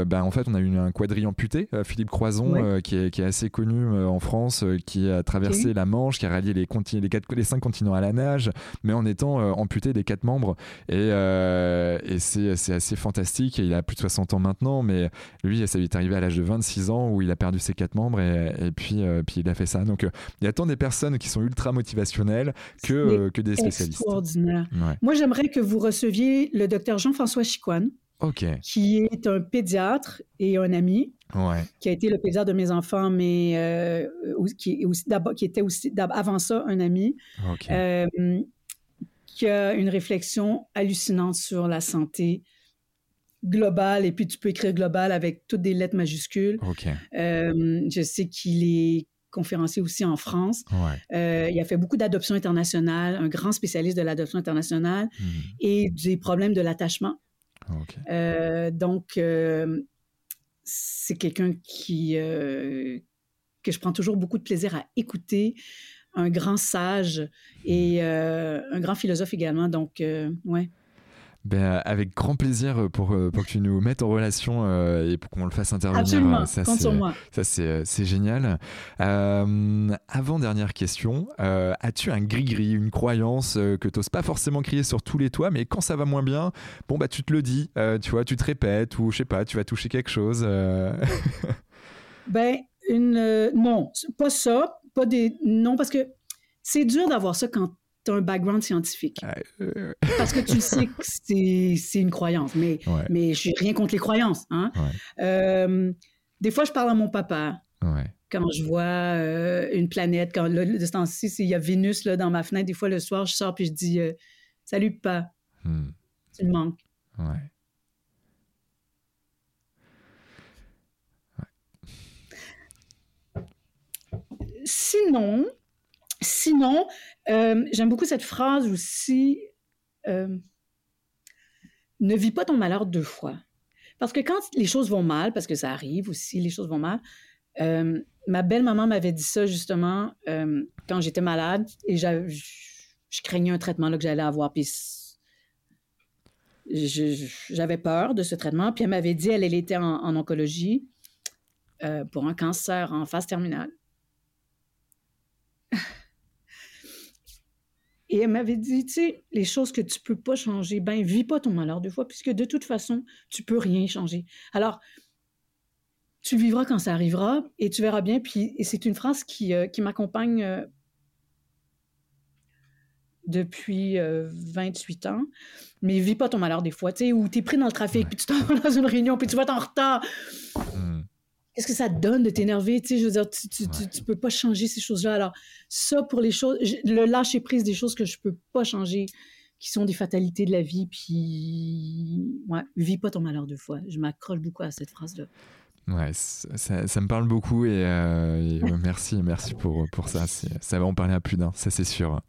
bah, en fait, on a eu un quadri amputé, Philippe Croison, Ouais. qui, est, qui est assez connu en France, qui a traversé la Manche, qui a rallié les, quatre, les cinq continents à la nage, mais en étant amputé des quatre membres. Et, et c'est c'est assez fantastique. Et il a plus de 60 ans maintenant, mais lui, ça lui est arrivé à l'âge de 26 ans où il a perdu ses quatre membres et, et puis, euh, puis il a fait ça. Donc euh, il y a tant des personnes qui sont ultra motivationnelles que, euh, que des spécialistes. Extraordinaire. Ouais. Moi, j'aimerais que vous receviez le docteur Jean-François Chicoine, Ok, qui est un pédiatre et un ami, ouais, qui a été le pédiatre de mes enfants, mais qui, aussi, était aussi, avant ça, un ami. qui a une réflexion hallucinante sur la santé globale, et puis tu peux écrire global avec toutes des lettres majuscules. Euh, je sais qu'il est conférencier aussi en France. ouais. Euh, il a fait beaucoup d'adoption internationale, un grand spécialiste de l'adoption internationale Hmm, et des problèmes de l'attachement. ok. Euh, donc, c'est quelqu'un qui que je prends toujours beaucoup de plaisir à écouter, un grand sage et euh, un grand philosophe également. Donc, ouais. Ben, avec grand plaisir pour, euh, pour que tu nous mettes en relation euh, et pour qu'on le fasse intervenir. Absolument, Ça, compte c'est- sur moi. Ça, c'est, euh, c'est génial. Euh, avant-dernière question. Euh, as-tu un gris-gris, une croyance euh, que tu n'oses pas forcément crier sur tous les toits, mais quand ça va moins bien, bon, bah, tu te le dis, euh, tu vois, tu te répètes ou je sais pas, tu vas toucher quelque chose. euh. [laughs] Ben, une, euh, non, pas ça, pas des, non, parce que c'est dur d'avoir ça quand tu as un background scientifique. Euh, Parce que tu sais que c'est, une croyance, mais, ouais, mais je n'ai rien contre les croyances. Hein? Ouais. Euh, des fois, je parle à mon papa ouais. quand je vois euh, une planète. Quand, là, de ce temps-ci, il y a Vénus là, dans ma fenêtre. Des fois, le soir, je sors puis je dis euh, Salut, papa, Hmm, tu me manques. ouais. Sinon, sinon euh, j'aime beaucoup cette phrase aussi. euh, ne vis pas ton malheur deux fois. Parce que quand les choses vont mal, parce que ça arrive aussi, les choses vont mal, euh, ma belle-maman m'avait dit ça justement quand j'étais malade et je craignais un traitement là, que j'allais avoir. Puis j'avais peur de ce traitement. Puis elle m'avait dit, elle, elle était en, oncologie pour un cancer en phase terminale. Et elle m'avait dit, tu sais, les choses que tu peux pas changer, ben, vis pas ton malheur deux fois, puisque de toute façon, tu peux rien changer. Alors, tu vivras quand ça arrivera et tu verras bien. Puis, et c'est une phrase qui, euh, qui m'accompagne euh, depuis 28 euh, ans. Mais vis pas ton malheur des fois, tu sais, où tu es pris dans le trafic, puis tu t'en vas dans une réunion, puis tu vas être en retard. Mmh qu'est-ce que ça te donne de t'énerver? Tu sais, je veux dire, tu, tu, peux pas changer ces choses-là. Alors, ça, pour les choses, le lâcher prise des choses que je peux pas changer, qui sont des fatalités de la vie, puis, ouais, vis pas ton malheur deux fois. Je m'accroche beaucoup à cette phrase-là. Ouais, ça, ça, me parle beaucoup et, euh, merci, merci pour, pour ça. Ça va en parler à plus d'un, ça c'est sûr.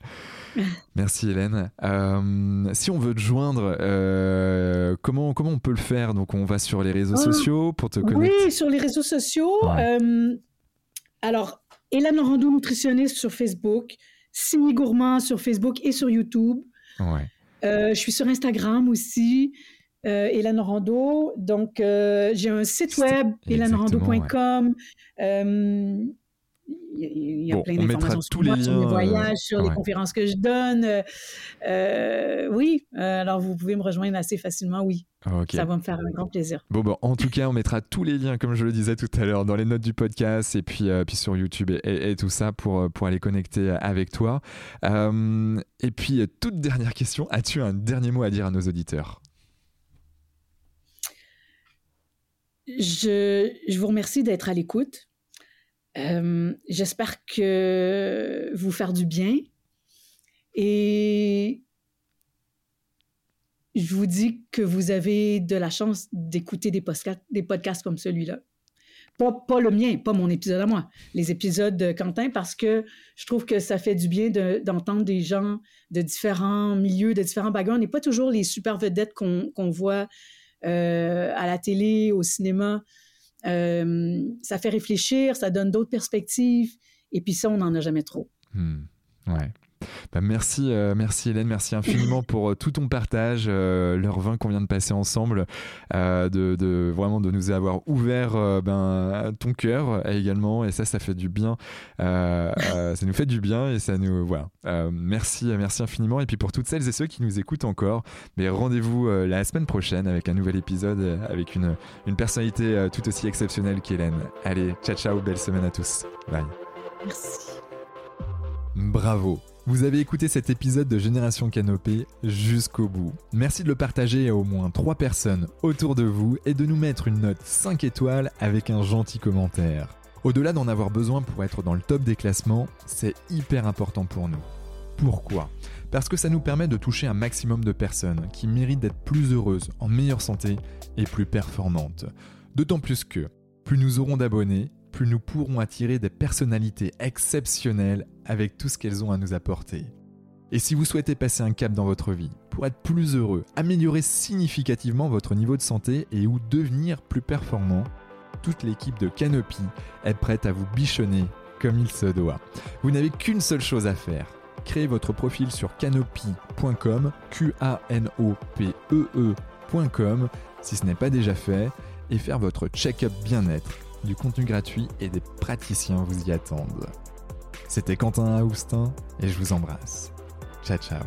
[laughs] Merci Hélène. Euh, si on veut te joindre, euh, comment, comment on peut le faire? Donc on va sur les réseaux sociaux pour te connecter Oui, sur les réseaux sociaux. alors, Hélène Rando nutritionniste sur Facebook, Simi Gourmand sur Facebook et sur YouTube. Ouais. je suis sur Instagram aussi euh, Hélène Rando. Donc, euh, j'ai un site web, hélènerando.com. Euh, il y a, plein d'informations sur, moi, sur mes voyages, sur les conférences que je donne. oui, alors vous pouvez me rejoindre assez facilement, oui. Ça va me faire un grand plaisir. Bon, bon, en tout cas, on mettra tous les liens, comme je le disais tout à l'heure, dans les notes du podcast et puis, puis sur YouTube et, et, tout ça pour, pour aller connecter avec toi. et puis, toute dernière question, as-tu un dernier mot à dire à nos auditeurs? Je, vous remercie d'être à l'écoute. Euh, j'espère que vous faire du bien. Et je vous dis que vous avez de la chance d'écouter des, podcasts, comme celui-là. Pas, le mien, pas mon épisode à moi, les épisodes de Quentin, parce que je trouve que ça fait du bien d'entendre des gens de différents milieux, de différents backgrounds. N'est pas toujours les super vedettes qu'on voit à la télé, au cinéma. Euh, ça fait réfléchir, ça donne d'autres perspectives. Et puis ça, on n'en a jamais trop. Hmm. Bah, merci, euh, merci Hélène, merci infiniment pour euh, tout ton partage, euh, l'heure 20 qu'on vient de passer ensemble, de, vraiment de nous avoir ouvert ben, ton cœur également, et ça, ça fait du bien, ça nous fait du bien et ça nous voilà. merci, merci infiniment, et puis pour toutes celles et ceux qui nous écoutent encore, mais rendez-vous la semaine prochaine avec un nouvel épisode avec une, une personnalité tout aussi exceptionnelle qu'Hélène. Allez, ciao ciao, belle semaine à tous, bye. Merci. Bravo vous avez écouté cet épisode de Génération Canopée jusqu'au bout. Merci de le partager à au moins 3 personnes autour de vous et de nous mettre une note 5 étoiles avec un gentil commentaire. Au-delà d'en avoir besoin pour être dans le top des classements, c'est hyper important pour nous. Pourquoi? Parce que ça nous permet de toucher un maximum de personnes qui méritent d'être plus heureuses, en meilleure santé et plus performantes. D'autant plus que, plus nous aurons d'abonnés, plus nous pourrons attirer des personnalités exceptionnelles avec tout ce qu'elles ont à nous apporter. Et si vous souhaitez passer un cap dans votre vie, pour être plus heureux, améliorer significativement votre niveau de santé et ou devenir plus performant, toute l'équipe de Canopy est prête à vous bichonner comme il se doit. Vous n'avez qu'une seule chose à faire. Créez votre profil sur canopy.com, Q A N O P E E.com si ce n'est pas déjà fait et faire votre check-up bien-être du contenu gratuit et des praticiens vous y attendent. C'était Quentin Aoustin et je vous embrasse. Ciao ciao